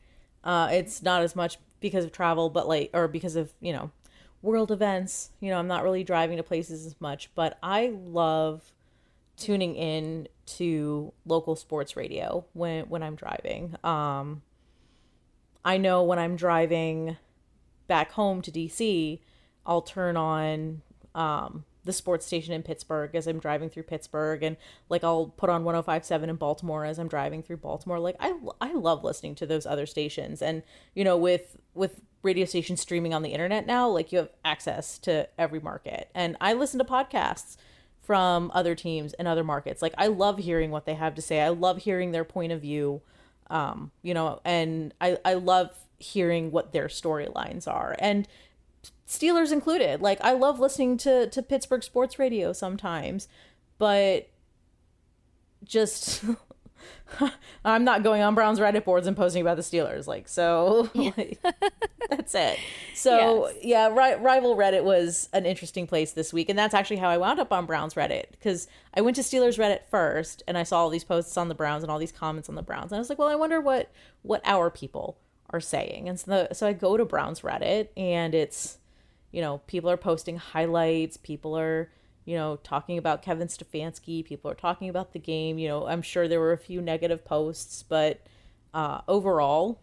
Speaker 2: uh, it's not as much because of travel, but like, or because of, you know, world events. You know, I'm not really driving to places as much, but I love tuning in to local sports radio when when I'm driving. Um, I know when I'm driving back home to DC, I'll turn on um, the sports station in Pittsburgh as I'm driving through Pittsburgh, and like I'll put on 105.7 in Baltimore as I'm driving through Baltimore. Like I I love listening to those other stations, and you know with with radio stations streaming on the internet now, like you have access to every market, and I listen to podcasts from other teams and other markets. Like I love hearing what they have to say. I love hearing their point of view. Um, you know, and I I love hearing what their storylines are. And Steelers included. Like I love listening to to Pittsburgh sports radio sometimes, but just I'm not going on Brown's Reddit boards and posting about the Steelers. Like so, like, that's it. So
Speaker 1: Yes.
Speaker 2: yeah, ri- rival Reddit was an interesting place this week, and that's actually how I wound up on Brown's Reddit because I went to Steelers Reddit first, and I saw all these posts on the Browns and all these comments on the Browns, and I was like, well, I wonder what what our people are saying, and so the, so I go to Brown's Reddit, and it's you know people are posting highlights, people are you know talking about Kevin Stefanski, people are talking about the game. You know, I'm sure there were a few negative posts, but uh, overall,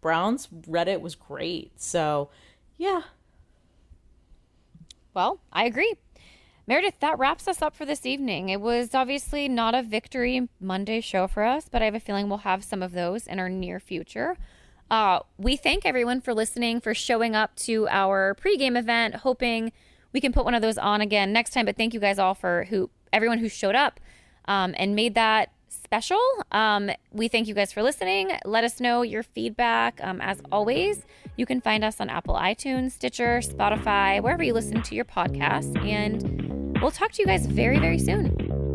Speaker 2: Brown's Reddit was great. So, yeah.
Speaker 1: Well, I agree. Meredith, that wraps us up for this evening. It was obviously not a victory Monday show for us, but I have a feeling we'll have some of those in our near future. Uh, we thank everyone for listening, for showing up to our pregame event, hoping we can put one of those on again next time. But thank you guys all for who everyone who showed up um, and made that special. Um, we thank you guys for listening. Let us know your feedback. Um, as always, you can find us on Apple iTunes, Stitcher, Spotify, wherever you listen to your podcasts. And we'll talk to you guys very, very soon.